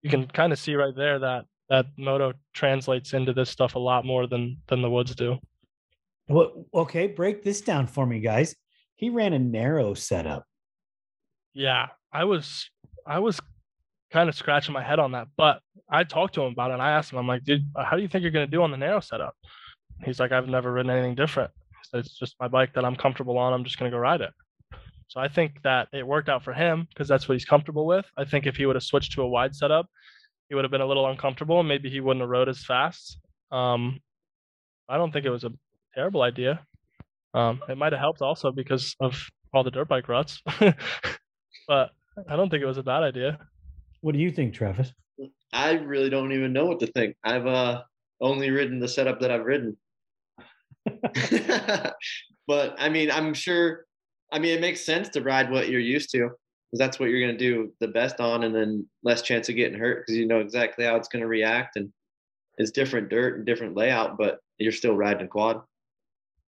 you can kind of see right there that that moto translates into this stuff a lot more than than the woods do. Well, okay, break this down for me, guys. He ran a narrow setup. Yeah, I was I was kind of scratching my head on that, but I talked to him about it and I asked him, I'm like, dude, how do you think you're gonna do on the narrow setup? He's like, I've never ridden anything different. Said, it's just my bike that I'm comfortable on. I'm just gonna go ride it. So I think that it worked out for him because that's what he's comfortable with. I think if he would have switched to a wide setup, he would have been a little uncomfortable and maybe he wouldn't have rode as fast. Um, I don't think it was a terrible idea. Um, it might have helped also because of all the dirt bike ruts, but I don't think it was a bad idea. What do you think, Travis? I really don't even know what to think. I've uh, only ridden the setup that I've ridden. but I mean, I'm sure. I mean, it makes sense to ride what you're used to because that's what you're going to do the best on, and then less chance of getting hurt because you know exactly how it's going to react, and it's different dirt and different layout, but you're still riding a quad.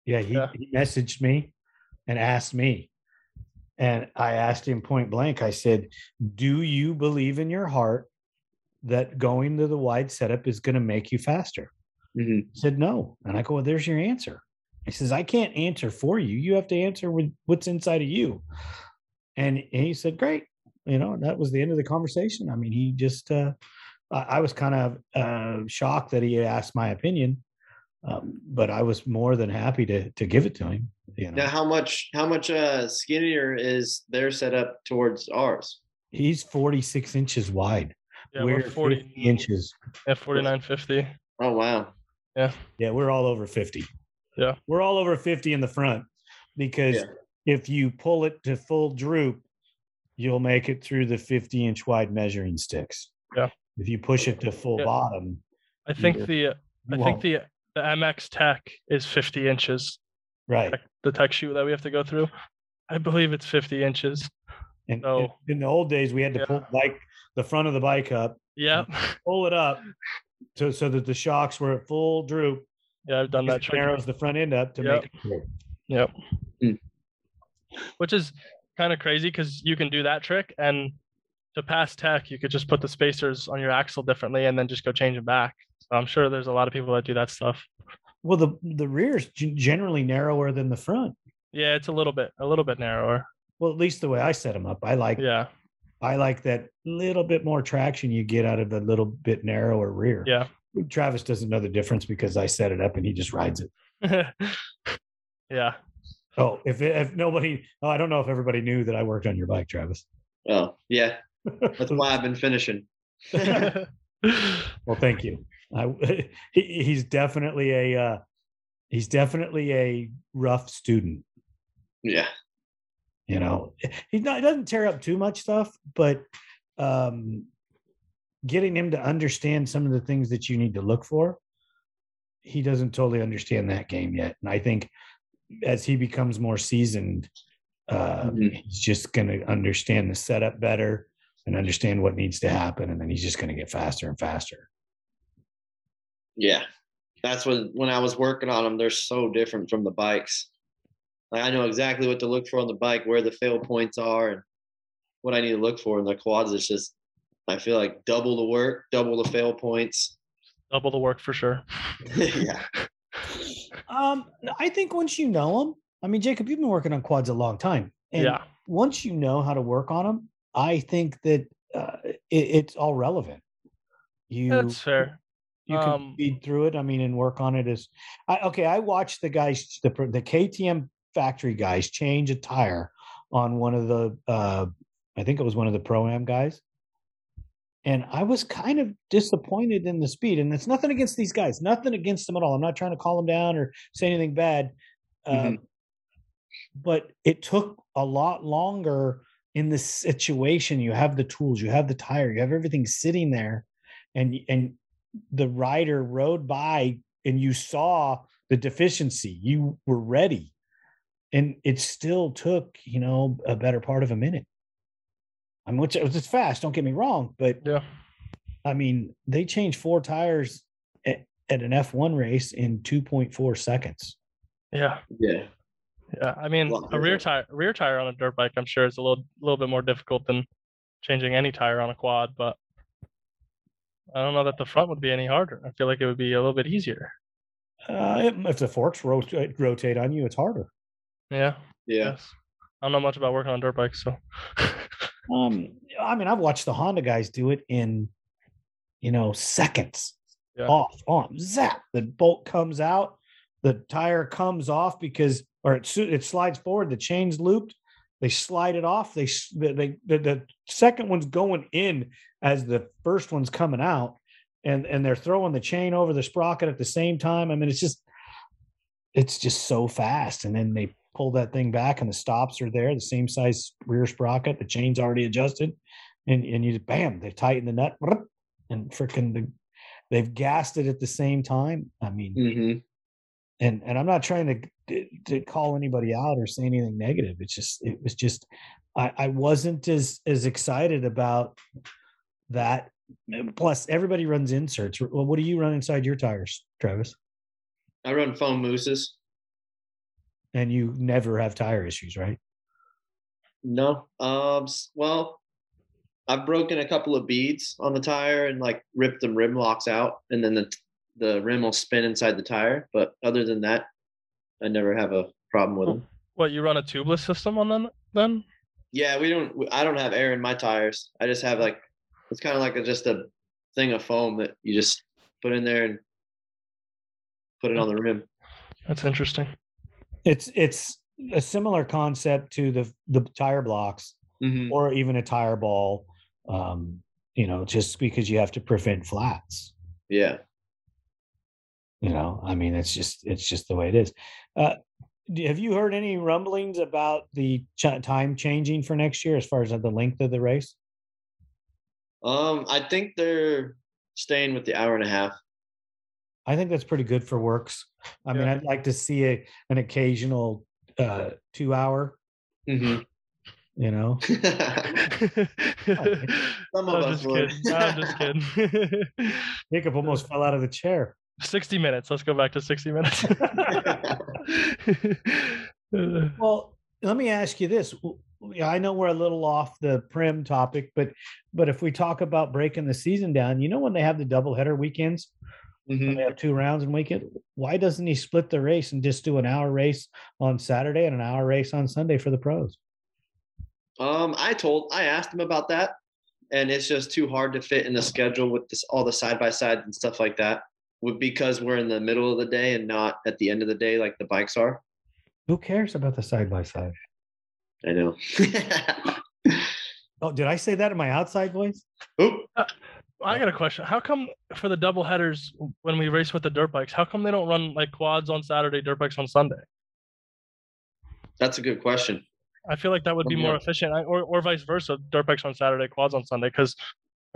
Yeah, he, Yeah. he messaged me and asked me. And I asked him point blank, I said, Do you believe in your heart that going to the wide setup is going to make you faster? hmm He said, No. And I go, Well, there's your answer. He says, I can't answer for you. You have to answer with what's inside of you. And he said, Great. You know, and that was the end of the conversation. I mean, he just, uh, I, I was kind of uh, shocked that he asked my opinion. Um, but I was more than happy to to give it to him. You know, Now, how much how much uh skinnier is their setup towards ours? he's 46 inches wide. Yeah, we're we're 40 50 inches. at 49.50. Oh wow. Yeah, Yeah, we're all over 50. Yeah. We're all over 50 in the front because Yeah. if you pull it to full droop, you'll make it through the 50 inch wide measuring sticks. Yeah. If you push it to full Yeah. bottom, I think the I think the the MX Tech is 50 inches. right. Tech- The tech shoe that we have to go through. I believe it's 50 inches. And, So- and in the old days, we had to pull the bike, the front of the bike up, Yeah. pull it up to, so that the shocks were at full droop. Yeah, I've done that it trick. narrows the front end up to Yep. make it droop. Yep. Mm. Which is kind of crazy because you can do that trick and to pass tech, you could just put the spacers on your axle differently and then just go change them back. So I'm sure there's a lot of people that do that stuff. Well, the the rear is g- generally narrower than the front. Yeah, it's a little bit a little bit narrower. Well, at least the way I set them up, I like Yeah. I like that little bit more traction you get out of the little bit narrower rear. Yeah. Travis doesn't know the difference because I set it up and he just rides it. yeah. Oh, if if nobody, oh, I don't know if everybody knew that I worked on your bike, Travis. Oh yeah. That's why I've been finishing. well, thank you. I, he, he's definitely a uh, he's definitely a rough student. Yeah. You know, he's not he doesn't tear up too much stuff, but um, getting him to understand some of the things that you need to look for, he doesn't totally understand that game yet. And I think as he becomes more seasoned, uh, Mhm. he's just going to understand the setup better and understand what needs to happen, and then he's just going to get faster and faster. Yeah. That's when when I was working on them, they're so different from the bikes. Like I know exactly what to look for on the bike, where the fail points are, and what I need to look for in the quads. It's just I feel like double the work, double the fail points. Double the work for sure. yeah. Um, I think once you know them, I mean, Jacob, you've been working on quads a long time, and yeah. once you know how to work on them, I think that uh, it, it's all relevant. You That's fair. you can Um, feed through it. I mean, and work on it as I okay. I watched the guys, the the KTM factory guys, change a tire on one of the, uh, I think it was one of the pro am guys, and I was kind of disappointed in the speed. And it's nothing against these guys, nothing against them at all. I'm not trying to call them down or say anything bad, Mhm. um, but it took a lot longer in this situation. You have the tools, you have the tire, you have everything sitting there, and and the rider rode by and you saw the deficiency you were ready and it still took you know a better part of a minute i mean which it was fast don't get me wrong but Yeah. i mean they changed four tires at, at an f1 race in 2.4 seconds Yeah. Yeah. Yeah. I mean, a rear tire, rear tire on a dirt bike, I'm sure is a little, little bit more difficult than changing any tire on a quad, but I don't know that the front would be any harder. I feel like it would be a little bit easier. uh, if- if the forks rotate, rotate on you it's harder Yeah. Yeah. Yes. I don't know much about working on dirt bikes, so um i mean i've watched the honda guys do it in you know seconds Yeah. off on zap the bolt comes out the tire comes off because or it it slides forward the chain's looped they slide it off they they the, the second one's going in as the first one's coming out and and they're throwing the chain over the sprocket at the same time. I mean it's just it's just so fast and then they pull that thing back and the stops are there the same size rear sprocket the chain's already adjusted and and you just bam they tighten the nut and freaking the, they've gassed it at the same time. I mean hmm and and i'm not trying to to call anybody out or say anything negative it's just it was just i i wasn't as as excited about that plus everybody runs inserts well what do you run inside your tires travis I run foam mousses. and you never have tire issues right No. Um. Well, I've broken a couple of beads on the tire and like ripped the rim locks out, and then the the rim will spin inside the tire. But other than that, I never have a problem with them. what you run a tubeless system on them then? Yeah, we don't. I don't have air in my tires. I just have like it's kind of like a, just a thing of foam that you just put in there and put it on the rim. That's interesting. It's it's a similar concept to the the tire blocks Mhm. or even a tire ball. Um, you know, just because you have to prevent flats. Yeah. You know, I mean, it's just it's just the way it is. Uh, have you heard any rumblings about the ch- time changing for next year as far as the length of the race? Um, I think they're staying with the hour and a half. I think that's pretty good for WORCS. I mean, I'd like to see a an occasional uh, two hour. hmm You know, Some of I'm us just would. kidding. I'm just kidding. Jacob almost fell out of the chair. 60 minutes. Let's go back to 60 minutes. Well, let me ask you this. I know we're a little off the Primm topic, but but if we talk about breaking the season down, you know when they have the doubleheader weekends, when Mhm. they have two rounds in weekend, why doesn't he split the race and just do an hour race on Saturday and an hour race on Sunday for the pros? Um, I told, I asked him about that, and it's just too hard to fit in the schedule with this all the side by sides and stuff like that. With because we're in the middle of the day and not at the end of the day like the bikes are. Who cares about the side by side? I know. Oh, did I say that in my outside voice? Oop. Uh, I got a question. How come for the double headers when we race with the dirt bikes, how come they don't run like quads on Saturday, dirt bikes on Sunday? That's a good question. I feel like that would be um, more efficient, I- or or vice versa, dirt bikes on Saturday, quads on Sunday. Because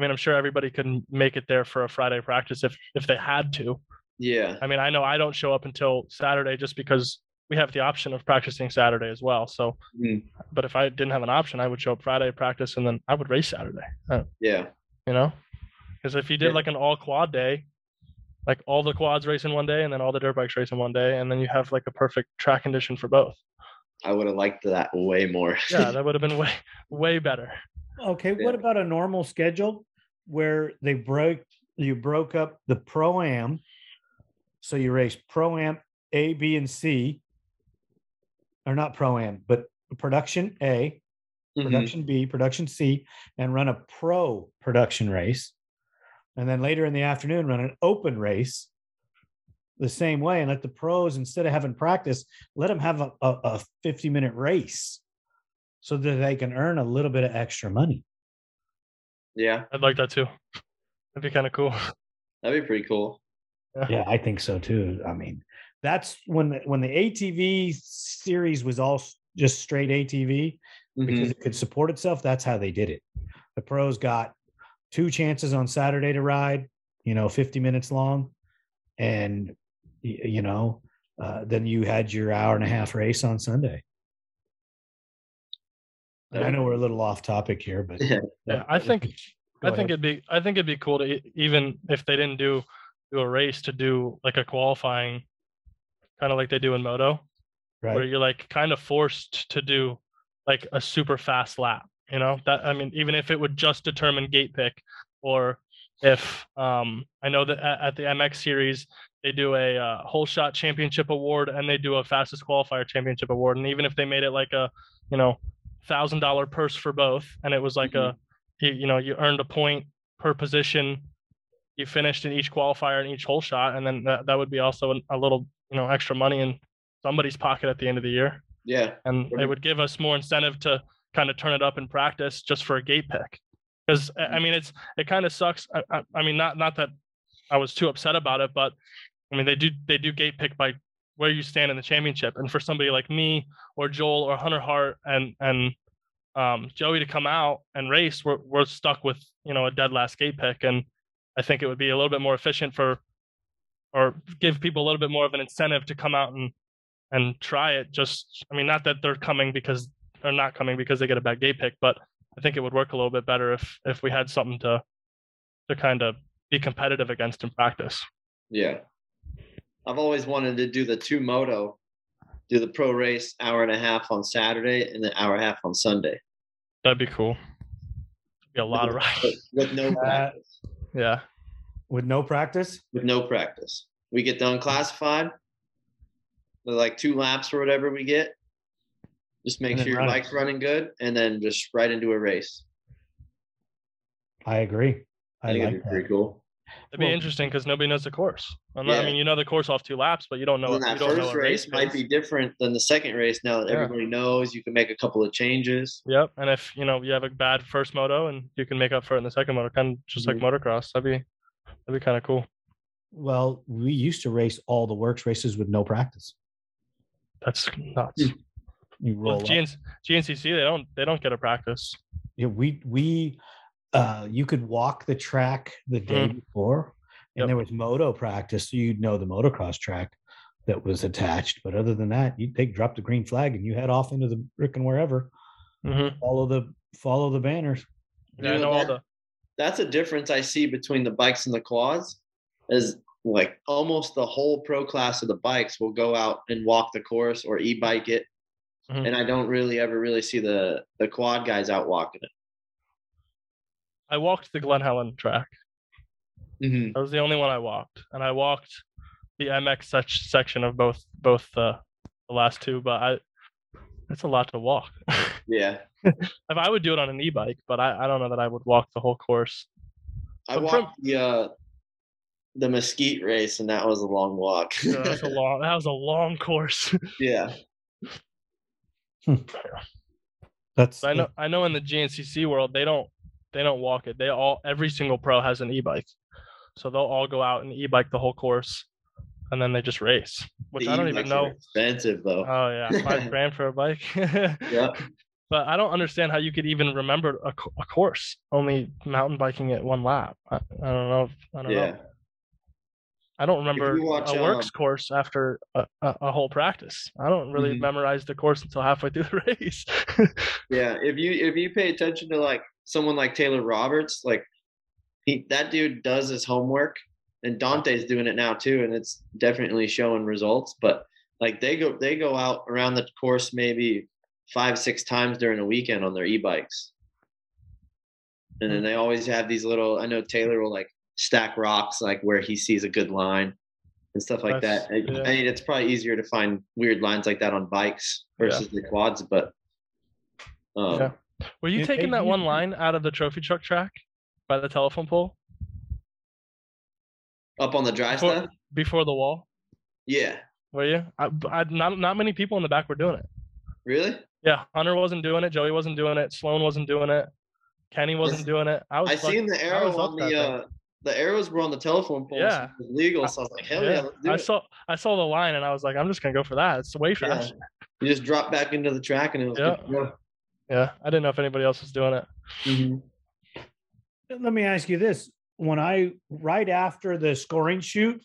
I mean, I'm sure everybody can make it there for a Friday practice if if they had to. Yeah. I mean, I know I don't show up until Saturday just because we have the option of practicing Saturday as well. So, Mhm. but if I didn't have an option, I would show up Friday practice and then I would race Saturday. Uh, Yeah. you know, because if you did Yeah. like an all quad day, like all the quads race in one day and then all the dirt bikes race in one day, and then you have like a perfect track condition for both. I would have liked that way more. Yeah, that would have been way way better. Okay, what about a normal schedule where they broke you broke up the pro am, so you race pro am A, B, and C, or not pro am, but production A, Mhm. production B, production C, and run a pro production race, and then later in the afternoon run an open race. The same way, and let the pros instead of having practice, let them have a, a, a 50 minute race so that they can earn a little bit of extra money. Yeah. I'd like that too. That'd be kind of cool. That'd be pretty cool. Yeah, I think so too. I mean, that's when the, when the ATV series was all just straight ATV Mhm. because it could support itself. That's how they did it. The pros got two chances on Saturday to ride, you know, 50 minutes long, and you know, uh, then you had your hour and a half race on Sunday. And I know we're a little off topic here, but Yeah. Yeah, I think I think ahead. it'd be I think it'd be cool to even if they didn't do do a race to do like a qualifying, kind of like they do in moto, where you're like kind of forced to do like a super fast lap. You know that I mean, even if it would just determine gate pick, or if um I know that at, at the MX series they do a uh, whole shot championship award and they do a fastest qualifier championship award, and even if they made it like a you know thousand dollar purse for both, and it was like a mm-hmm. you, you know you earned a point per position you finished in each qualifier and each whole shot and then that, that would be also an- a little you know extra money in somebody's pocket at the end of the year. Yeah. and it would give us more incentive to kind of turn it up in practice just for a gate pick. Because i mm-hmm. mean it's it kind of sucks I, I, I mean not not that i was too upset about it but i mean they do they do gate pick by where you stand in the championship. And for somebody like me or joel or hunter hart and and um, joey to come out and race we're, we're stuck with you know a dead last gate pick. And i think it would be a little bit more efficient for or give people a little bit more of an incentive to come out and and try it. Just i mean not that they're coming because they're not coming because they get a bad gate pick but i think it would work a little bit better if if we had something to to kind of be competitive against in practice. Yeah. I've always wanted to do the two moto, do the pro race hour and a half on Saturday and the hour and a half on Sunday that'd be cool be a lot of with, rides with no practice. yeah with no practice. With no practice. We get done classified with like two laps or whatever we get. Just make sure your run it. bike's running good and then just right into a race. I agree. I I think like it'd be that. pretty cool. It'd be Well- interesting because nobody knows the course. I'm not- I mean, you know the course off two laps, but you don't know. And You that don't first a race might be different than the second race now that Yeah. everybody knows you can make a couple of changes. Yep. And if you know you have a bad first moto and you can make up for it in the second moto, kind of just like Mhm. motocross, that'd be that'd be kind of cool. Well, we used to race all the WORCS races with no practice. That's nuts. You Well, roll up. GNC, GNCC they don't they don't get a practice. Yeah, we we uh you could walk the track the day before and Yep. there was moto practice so you'd know the motocross track that was attached but other than that you they dropped the green flag and you head off into the frickin' wherever hmm follow the follow the banners Yeah, I You know all that- the. That's a difference I see between the bikes and the quads. Is like almost the whole pro class of the bikes will go out and walk the course or e-bike it, Mhm. and I don't really ever really see the the quad guys out walking it. I walked the Glen Helen track. Mm-hmm. That was the only one I walked, and I walked the MX such section of both both uh, the last two. But I, that's a lot to walk. Yeah, if I would do it on an e-bike, but I, I don't know that I would walk the whole course. I But from- walked the uh, the Mesquite race, and that was a long walk. Yeah, that's a long. That was a long course. yeah, that's I know. I know in the GNCC world, they don't they don't walk it. They all every single pro has an e-bike, so they'll all go out and e-bike the whole course, and then they just race. Which The I don't even know. Expensive though. Oh yeah, five grand for a bike. yeah, but I don't understand how you could even remember a, a course only mountain biking it one lap. I, I don't know. if- I don't yeah. know. I don't remember watch, a WORCS um, course after a, a, a whole practice. I don't really Mhm. memorize the course until halfway through the race. Yeah, if you if you pay attention to like someone like Taylor Roberts, like he that dude does his homework, and Dante's doing it now too, and it's definitely showing results. But like they go they go out around the course maybe five six times during a weekend on their e-bikes, and then they always have these little. I know Taylor will like stack rocks like where he sees a good line and stuff like That's- that. I, yeah. I mean, it's probably easier to find weird lines like that on bikes Yeah. versus the quads, but. Um, Yeah. Were you It- taking it that one used- line out of the trophy truck track by the telephone pole Up on the dry before, stuff? before the wall? Yeah. Were you? I, I, not not many people in the back were doing it. Really? Yeah, Hunter wasn't doing it. Joey wasn't doing it. Sloan wasn't doing it. Kenny wasn't doing it. I was. I fuck- seen the I arrow on the uh the arrows were on the telephone pole. Yeah. So it was legal. So I was like, hell yeah, let's do I it. saw I saw the line and I was like, I'm just gonna go for that. It's way Yeah. faster. You just drop back into the track and it was Yeah. Good to go. Yeah, I didn't know if anybody else was doing it. Mhm. let me ask you this when i right after the scoring chute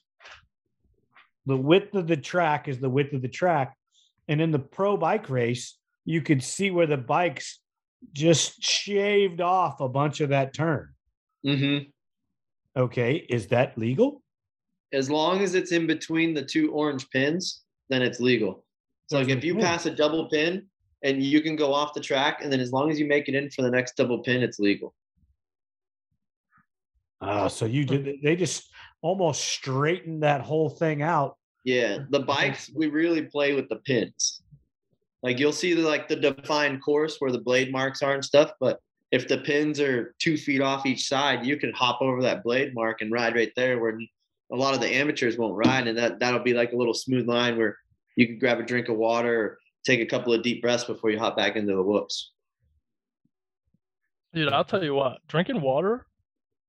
the width of the track is the width of the track and in the pro bike race you could see where the bikes just shaved off a bunch of that turn Mm-hmm. okay is that legal As long as it's in between the two orange pins, then it's legal. So like if you pass a double pin and you can go off the track, and then as long as you make it in for the next double pin, it's legal. uh, so you did they just almost straightened that whole thing out Yeah, the bikes we really play with the pins. Like you'll see the like the defined course where the blade marks are and stuff, but if the pins are two feet off each side, you can hop over that blade mark and ride right there. Where a lot of the amateurs won't ride, and that that'll be like a little smooth line where you can grab a drink of water, take a couple of deep breaths before you hop back into the whoops. Dude, I'll tell you what, drinking water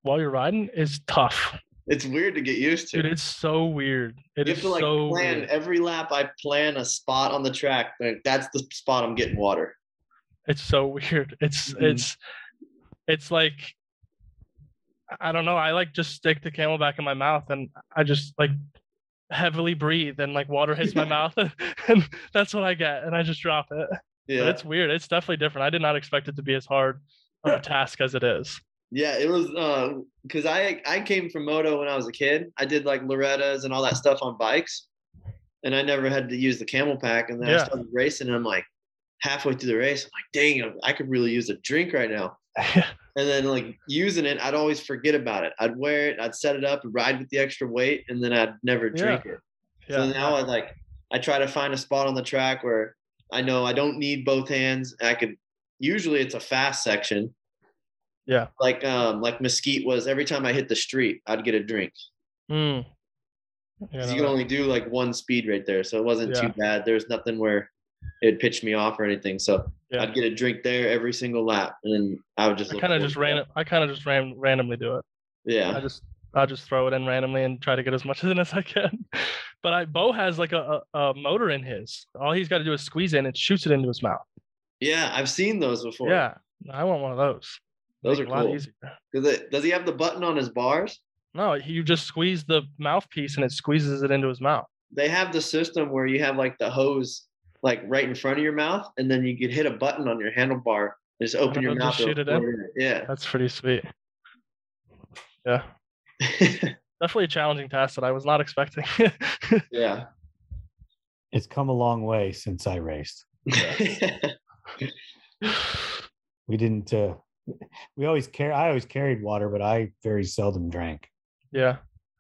while you're riding is tough. It's weird to get used to. Dude, it's so weird. It you is have to like so plan weird. every lap. I plan a spot on the track. Like that's the spot I'm getting water. It's so weird. It's Mhm. it's it's like I don't know. I like just stick the CamelBak in my mouth and I just like heavily breathe and like water hits my mouth and that's what I get and I just drop it. But Yeah. it's weird. It's definitely different. I did not expect it to be as hard of a task as it is. Yeah, it was um, because I I came from moto when I was a kid. I did like Loretta's and all that stuff on bikes, and I never had to use the camel pack. And then I started racing, and I'm like halfway through the race, I'm like, dang, I could really use a drink right now. And then like using it, I'd always forget about it. I'd wear it, I'd set it up, ride with the extra weight, and then I'd never drink it. So yeah. now I like I try to find a spot on the track where I know I don't need both hands. I could usually it's a fast section. Yeah. Like um like Mesquite was every time I hit the street, I'd get a drink. Mm. Yeah, you could only do like one speed right there, so it wasn't Yeah. too bad. There's nothing where it'd pitch me off or anything. So Yeah. I'd get a drink there every single lap, and then I would just I kind of just ran it. I kind of just ran randomly do it. Yeah, I just I just throw it in randomly and try to get as much in as I can. But I Beau has like a, a, a motor in his. All he's got to do is squeeze in and shoots it into his mouth. yeah, I've seen those before. Yeah, I want one of those. those Make are it a lot cool. easier. Does it? Does he have the button on his bars? No, you just squeeze the mouthpiece and it squeezes it into his mouth. They have the system where you have like the hose like right in front of your mouth, and then you could hit a button on your handlebar. Just open your mouth. just shoot it'll in? it Yeah. That's pretty sweet. Yeah, definitely a challenging task that I was not expecting. yeah. It's come a long way since I raced. We didn't. uh We always carry. I always carried water, but I very seldom drank. yeah,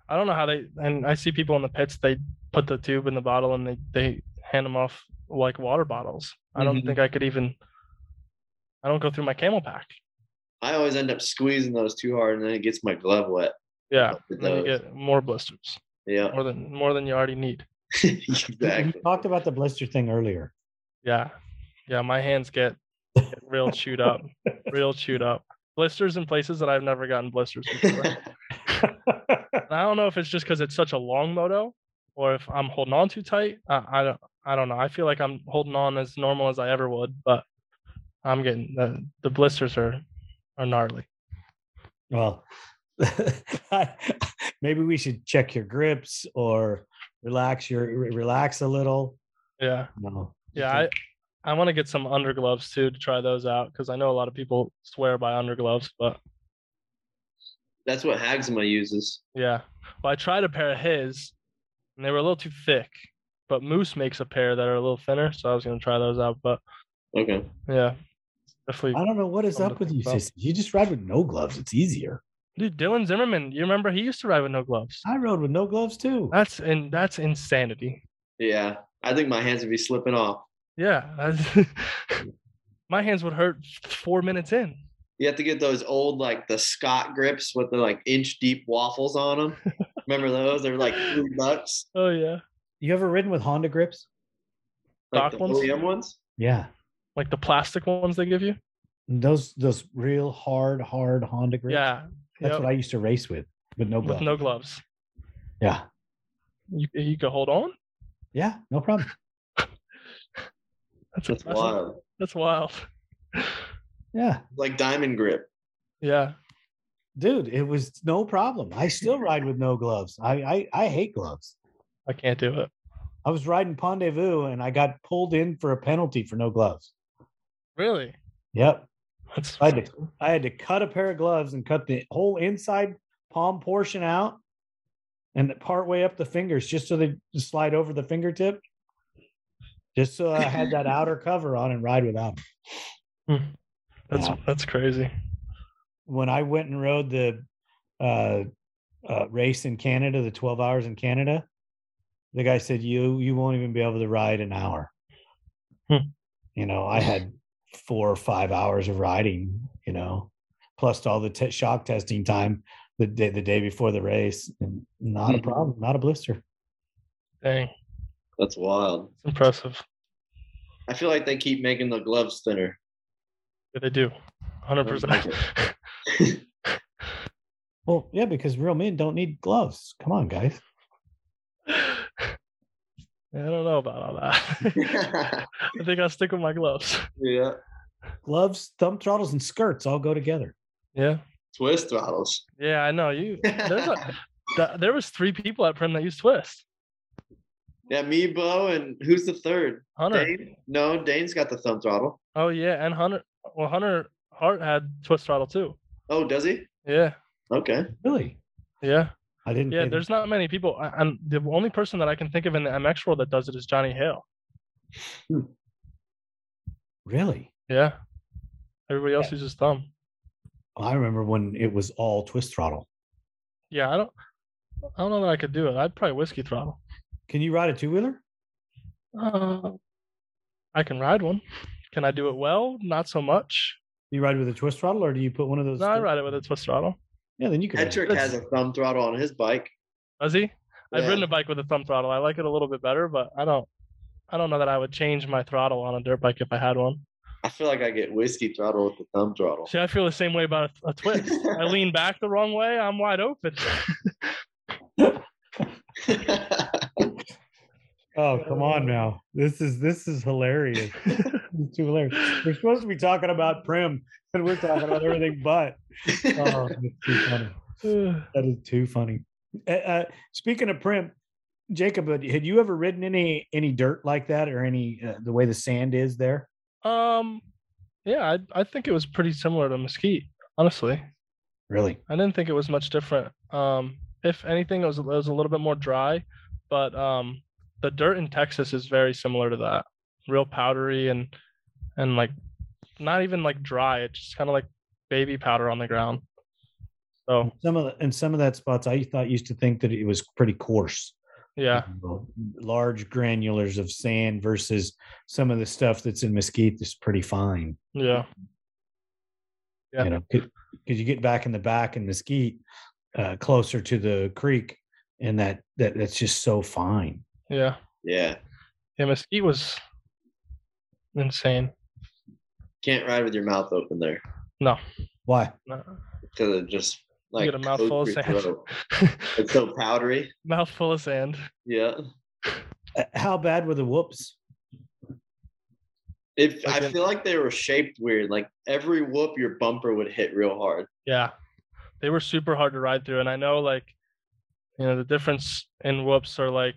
I don't know how they. And I see people in the pits. They put the tube in the bottle and they they hand them off like water bottles. I don't Mhm. think I could even. I don't go through my camel pack. I always end up squeezing those too hard, and then it gets my glove wet. Yeah, then you get more blisters, Yeah, more than more than you already need. We exactly. talked about the blister thing earlier. Yeah, yeah, my hands get, get real chewed up, real chewed up. Blisters in places that I've never gotten blisters before. I don't know if it's just because it's such a long moto, or if I'm holding on too tight. I, I don't. I don't know. I feel like I'm holding on as normal as I ever would, but I'm getting the the blisters are are gnarly. well, maybe we should check your grips or relax your relax a little. Yeah, No. yeah. I I want to get some undergloves too to try those out because I know a lot of people swear by undergloves, but That's what Hagsma uses. Yeah. Well, I tried a pair of his, and they were a little too thick. But Moose makes a pair that are a little thinner, so I was gonna try those out. But Okay. yeah, definitely. I don't know what is up with you, think sis. You just ride with no gloves. It's easier. Dude, Dylan Zimmerman, you remember he used to ride with no gloves. I rode with no gloves too. That's and that's insanity. Yeah, I think my hands would be slipping off. Yeah, my hands would hurt four minutes in. You have to get those old like the Scott grips with the like inch deep waffles on them. Remember those? They're like three bucks. Oh yeah, You ever ridden with Honda grips? Like Stock the ones? OEM ones. Yeah. like the plastic ones they give you. Those those real hard, hard Honda grips. Yeah, That's yep, what I used to race with, with no with gloves. no gloves. yeah. You you could hold on. Yeah, no problem. That's That's impressive. wild. That's wild. Yeah. Like diamond grip. Yeah. Dude, it was no problem. I still ride with no gloves. I I, I hate gloves. I can't do it. I was riding Pondezvous and I got pulled in for a penalty for no gloves. Really? Yep. That's I had to I had to cut a pair of gloves and cut the whole inside palm portion out and part way up the fingers just so they slide over the fingertip. Just so I had that outer cover on and ride without. 'em. that's that's crazy. When I went and rode the uh, uh, race in Canada, the 12 hours in Canada, the guy said, You you won't even be able to ride an hour. Hmm. You know, I had four or five hours of riding, you know, plus all the te- shock testing time the day the day before the race. And not a Mhm. problem, not a blister. Dang, That's wild. it's impressive. I feel like they keep making the gloves thinner. Yeah, they do. Hundred percent. Well, yeah, because real men don't need gloves. Come on, guys. I don't know about all that. I think I'll stick with my gloves. yeah. Gloves, thumb throttles, and skirts all go together. Yeah. Twist throttles. Yeah, I know. You there's a th- there was three people at Primm that used twist. yeah, me, Beau, and who's the third? Hunter. Dane? No, Dane's got the thumb throttle. Oh yeah, and Hunter well Hunter Hart had twist throttle too. Oh, does he? Yeah. Okay. Really? Yeah. I didn't. Yeah, pay there's not many people. I- And the only person that I can think of in the MX world that does it is Johnny Hale. really. Yeah. Everybody else uses thumb. I remember when it was all twist throttle. Yeah, I don't I don't know that I could do it. I'd probably whiskey throttle. Can you ride a two wheeler? Uh, I can ride one. Can I do it well? Not so much. You ride with a twist throttle, or do you put one of those? No, I ride it with a twist throttle. Yeah, then you can. Patrick has a thumb throttle on his bike. Does he? I've ridden a bike with a thumb throttle. I like it a little bit better, but I don't. I don't know that I would change my throttle on a dirt bike if I had one. I feel like I get whiskey throttle with the thumb throttle. See, I feel the same way about a, a twist. I lean back the wrong way, I'm wide open. Oh, come on now. This is this is hilarious. Too hilarious. We're supposed to be talking about Primm, and we're talking about everything but. Oh, that's too funny. That is too funny. Uh, uh, speaking of Primm, Jacob, had had you ever ridden any any dirt like that, or any uh, the way the sand is there? um, yeah, I I think it was pretty similar to Mesquite. Honestly, Really? I didn't think it was much different. Um, if anything, it was it was a little bit more dry, but um, the dirt in Texas is very similar to that. Real powdery and and like not even like dry. It's just kind of like baby powder on the ground. So Some of the, and some of that spots, I thought used to think that it was pretty coarse. yeah, large granulars of sand versus some of the stuff that's in Mesquite that's pretty fine. yeah, Yeah. You know, because you get back in the back in Mesquite, uh, closer to the creek, and that that that's just so fine. yeah, yeah. yeah. Mesquite was insane. Can't ride with your mouth open there No, Why? no. because it just like get a mouthful of sand. It's so powdery. Mouth full of sand. Yeah. Uh, How bad were the whoops? If I feel like they were shaped weird. Like every whoop, your bumper would hit real hard. Yeah, they were super hard to ride through, and I know like, you know, the difference in whoops are like,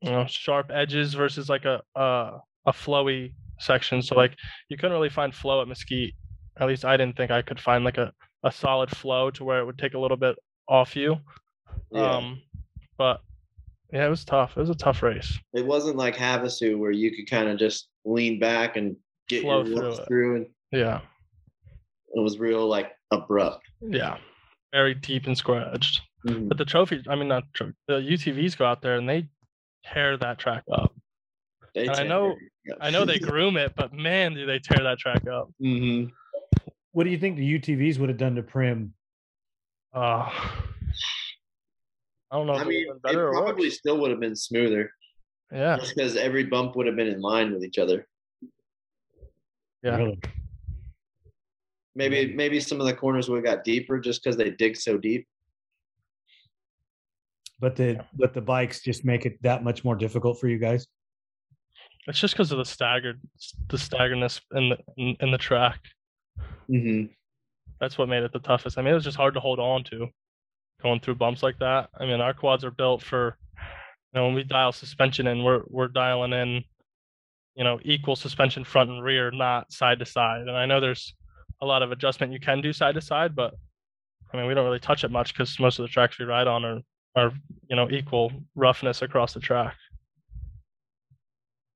you know, sharp edges versus like a a, a flowy section. So like, you couldn't really find flow at Mesquite. At least I didn't think I could find like a a solid flow to where it would take a little bit off you. Yeah. Um, but yeah, it was tough. It was a tough race. it wasn't like Havasu where you could kind of just lean back and get Flow your through through, and Yeah, it was real like abrupt. yeah, very deep and square edged. Mhm. But the trophy, I mean, not the UTVs go out there and they tear that track up. They And I know- I know they groom it, but man, do they tear that track up. Mhm. What do you think the UTVs would have done to Primm? Uh, I don't know I mean, it better or probably worse. still would have been smoother Yeah, just because every bump would have been in line with each other. yeah, Really? Maybe maybe some of the corners would have got deeper just because they dig so deep. But the but the bikes just make it that much more difficult for you guys. It's just because of the staggered, the staggeredness in the in, in the track. Mm-hmm. That's what made it the toughest. I mean, it was just hard to hold on to, going through bumps like that. I mean, our quads are built for, you know, when we dial suspension in, we're we're dialing in, you know, equal suspension front and rear, not side to side. And I know there's a lot of adjustment you can do side to side, but I mean, we don't really touch it much because most of the tracks we ride on are are you know equal roughness across the track.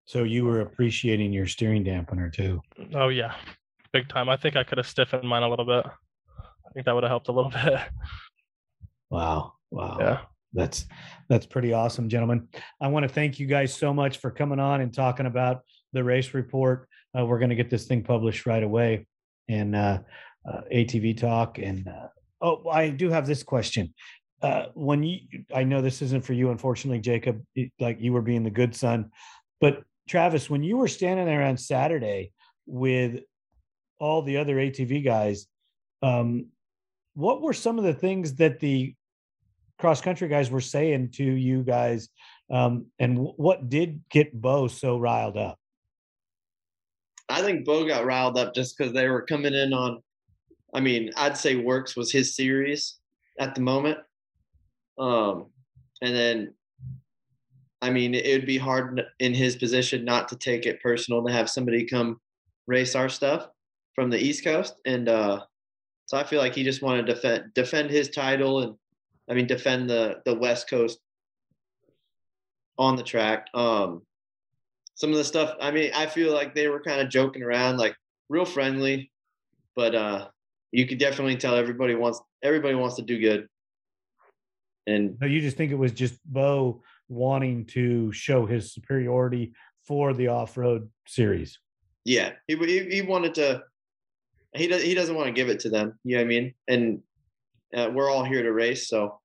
So you were appreciating your steering dampener too. Oh yeah, big time. I think I could have stiffened mine a little bit. I think that would have helped a little bit. Wow. Wow. yeah. That's that's pretty awesome, gentlemen. I want to thank you guys so much for coming on and talking about the race report. Uh, we're going to get this thing published right away, and uh, uh, ATV talk. And uh, oh, I do have this question. Uh, when you, I know this isn't for you, unfortunately, Jacob. Like you were being the good son, but Travis, when you were standing there on Saturday with all the other ATV guys, um, what were some of the things that the cross country guys were saying to you guys um, and wh- what did get Beau so riled up I think Beau got riled up just because they were coming in on. I mean, I'd say WORCS was his series at the moment, um, and then, I mean, it would be hard in his position not to take it personal to have somebody come race our stuff from the East Coast, and uh, so I feel like he just wanted to defend defend his title and, I mean, defend the the West Coast on the track. Um, some of the stuff i mean i feel like they were kind of joking around like real friendly but uh you could definitely tell everybody wants everybody wants to do good and no you just think it was just Beau wanting to show his superiority for the off-road series yeah he, he, he wanted to he does he doesn't want to give it to them. You know what I mean? And uh, we're all here to race, so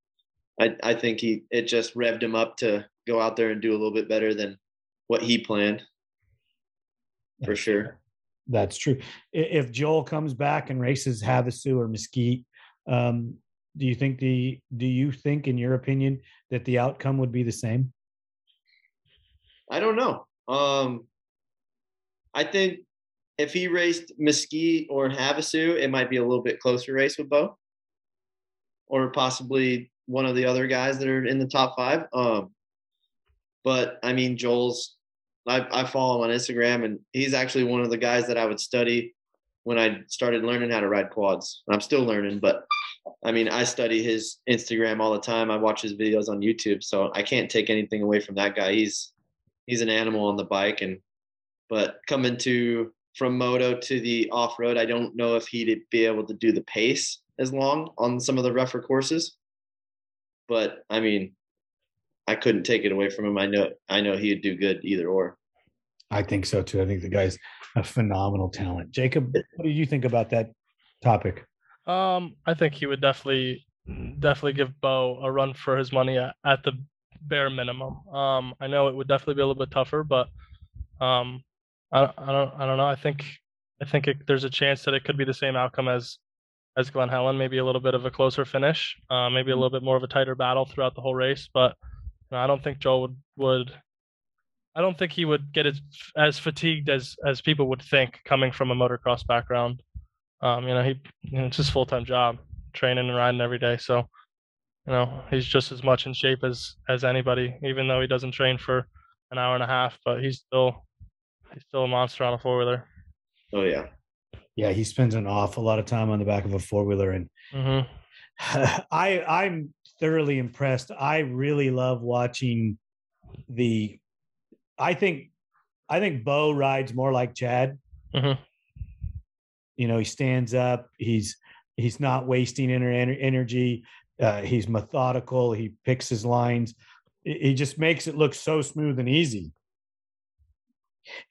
I I think he it just revved him up to go out there and do a little bit better than what he planned. For sure. That's true. If Joel comes back and races Havasu or Mesquite, um, do you think the do you think, in your opinion, that the outcome would be the same? I don't know. Um, I think if he raced Mesquite or Havasu, it might be a little bit closer race with Beau, or possibly one of the other guys that are in the top five. Um, but I mean, Joel's. I, I follow him on Instagram, and he's actually one of the guys that I would study when I started learning how to ride quads. I'm still learning, but I mean, I study his Instagram all the time. I watch his videos on YouTube, so I can't take anything away from that guy. He's he's an animal on the bike, and but coming to from moto to the off road, I don't know if he'd be able to do the pace as long on some of the rougher courses. But I mean, I couldn't take it away from him. I know I know he'd do good either or. I think so too. I think the guy's a phenomenal talent. Jacob, what do you think about that topic? Um, I think he would definitely definitely give Beau a run for his money at, at the bare minimum. Um, I know it would definitely be a little bit tougher, but um, I, I don't I don't know. I think I think it, there's a chance that it could be the same outcome as as Glen Helen, maybe a little bit of a closer finish, uh, maybe a little bit more of a tighter battle throughout the whole race. But you know, I don't think Joel would would I don't think he would get as as fatigued as as people would think coming from a motocross background. Um, you know, he you know, it's his full time job, training and riding every day. So, you know, he's just as much in shape as as anybody, even though he doesn't train for an hour and a half. But he's still he's still a monster on a four wheeler. Oh yeah, yeah. He spends an awful lot of time on the back of a four wheeler, and mm-hmm. I I'm thoroughly impressed. I really love watching the. I think, I think Beau rides more like Chad. Mm-hmm. You know, he stands up. He's he's not wasting ener- energy. Uh, he's methodical. He picks his lines. He just makes it look so smooth and easy.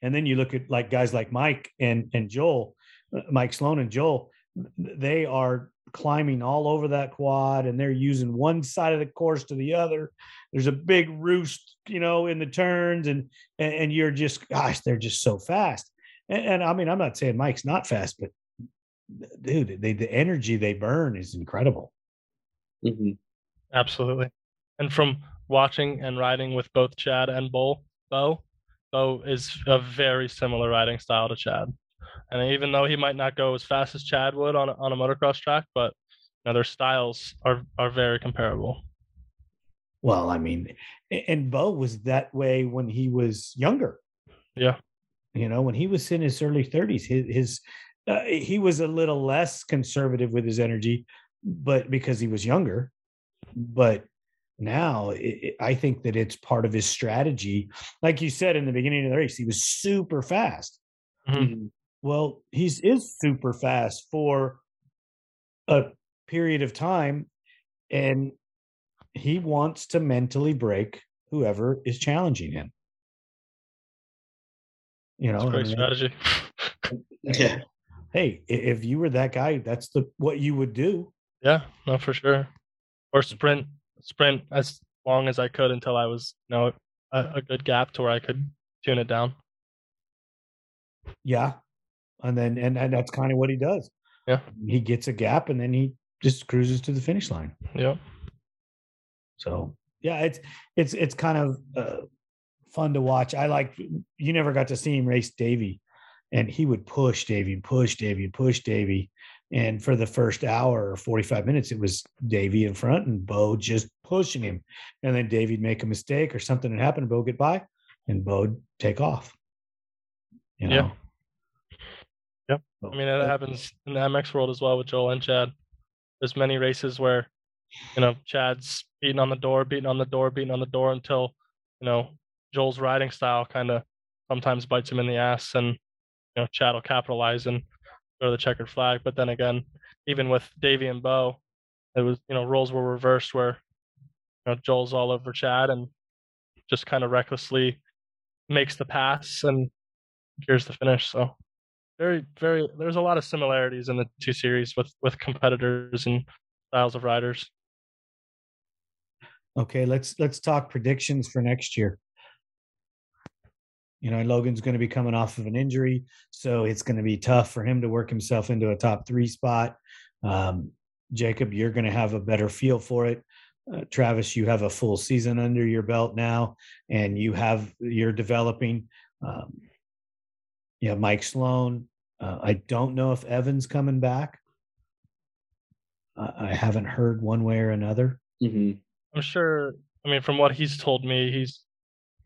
And then you look at like guys like Mike and and Joel, uh, Mike Sloan and Joel. They are climbing all over that quad and they're using one side of the course to the other. There's a big roost, you know, in the turns, and and, and you're just gosh, they're just so fast. And, and, I mean, I'm not saying Mike's not fast, but dude, they, the energy they burn is incredible. mm-hmm. Absolutely. And from watching and riding with both Chad and Beau, Beau, Beau is a very similar riding style to Chad. And even though he might not go as fast as Chad would on a, on a motocross track, but you know, their styles are are very comparable. Well, I mean, and Beau was that way when he was younger. Yeah. You know, when he was in his early 30s, his, his uh, he was a little less conservative with his energy, but because he was younger. But now it, I think that it's part of his strategy. Like you said in the beginning of the race, he was super fast. Mm-hmm. Well, he's is super fast for a period of time, and he wants to mentally break whoever is challenging him. You know, great I mean, strategy. yeah. Hey, if you were that guy, that's the what you would do. Yeah, no, for sure. Or sprint, sprint as long as I could until I was, you know, a, a good gap to where I could tune it down. Yeah, and then and, and that's kind of what he does. Yeah, he gets a gap and then he just cruises to the finish line. Yeah. So yeah, it's it's it's kind of uh, fun to watch. I like you never got to see him race Davy, and he would push Davy and push Davy and push Davy. And for the first hour or 45 minutes, it was Davy in front and Beau just pushing him. And then Davy'd make a mistake or something would happen, and Beau get by, and Beau'd take off. You know? Yeah. Yep. I mean, it happens in the MX world as well with Joel and Chad. There's many races where, you know, Chad's beating on the door, beating on the door, beating on the door until, you know, Joel's riding style kind of sometimes bites him in the ass, and you know, Chad will capitalize and go to the checkered flag. But then again, even with Davy and Beau, it was you know roles were reversed where you know Joel's all over Chad and just kind of recklessly makes the pass and gears the finish. So very very there's a lot of similarities in the two series with with competitors and styles of riders. Okay, let's let's talk predictions for next year. You know, Logan's going to be coming off of an injury, so it's going to be tough for him to work himself into a top three spot. Um, Jacob, you're going to have a better feel for it. Uh, Travis, you have a full season under your belt now, and you have you're developing. Um, you have Mike Sloan. Uh, I don't know if Evan's coming back. Uh, I haven't heard one way or another. Mm-hmm. I'm sure. I mean, from what he's told me, he's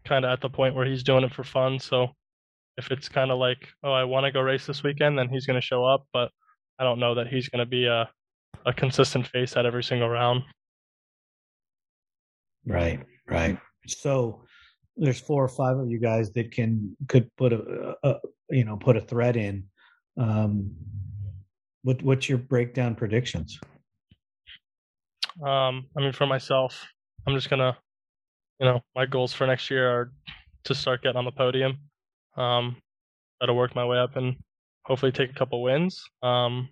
kind of at the point where he's doing it for fun. So if it's kind of like, oh, I want to go race this weekend, then he's going to show up. But I don't know that he's going to be a a consistent face at every single round. Right, right. So there's four or five of you guys that can could put a, a you know put a thread in. Um, what what's your breakdown predictions? Um, I mean, for myself, I'm just gonna, you know, my goals for next year are to start getting on the podium. Um, to work my way up and hopefully take a couple wins. Um,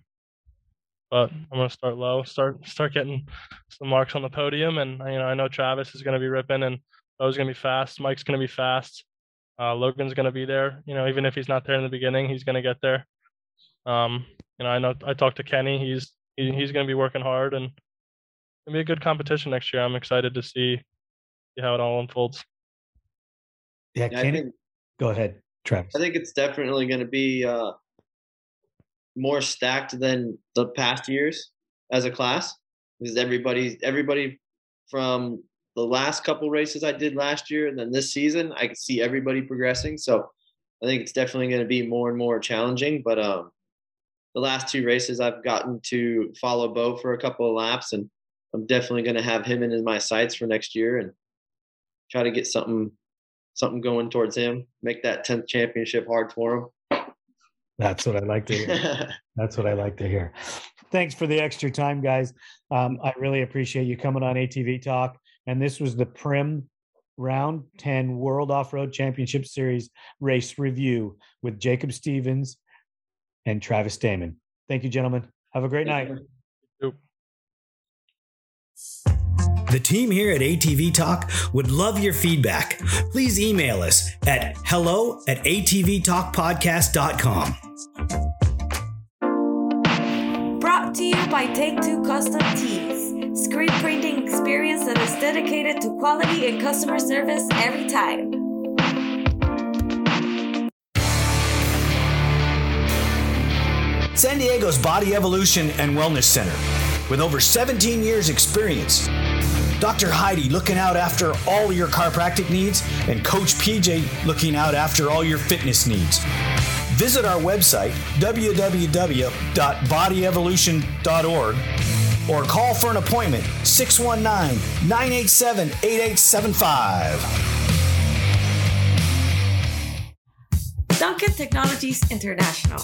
but I'm gonna start low, start start getting some marks on the podium, and you know, I know Travis is gonna be ripping, and Beau's gonna be fast, Mike's gonna be fast, uh, Logan's gonna be there. You know, even if he's not there in the beginning, he's gonna get there. Um, you know, I know I talked to Kenny. He's he, he's to be working hard, and it'll be a good competition next year. I'm excited to see how it all unfolds. Yeah, Yeah, I Kenny, think go ahead, Travis. I think it's definitely going to be uh, more stacked than the past years as a class because everybody everybody from the last couple races I did last year and then this season I could see everybody progressing. So I think it's definitely going to be more and more challenging. But um, the last two races I've gotten to follow Beau for a couple of laps and I'm definitely going to have him in my sights for next year and try to get something something going towards him. Make that tenth championship hard for him. That's what I like to hear. That's what I like to hear. Thanks for the extra time, guys. Um, I really appreciate you coming on ATV Talk. And this was the Primm Round 10 World Off Road Championship Series race review with Jacob Stevens and Travis Damon. Thank you, gentlemen. Have a great night. The team here at ATV Talk would love your feedback. Please email us at hello at atvtalkpodcast.com. Brought to you by Take Two Custom Tees. Screen printing experience that is dedicated to quality and customer service every time. San Diego's Body Evolution and Wellness Center. With over 17 years' experience, Dr. Heidi looking out after all your chiropractic needs, and Coach PJ looking out after all your fitness needs. Visit our website, www.bodyevolution.org, or call for an appointment 619 987 8875. Duncan Technologies International.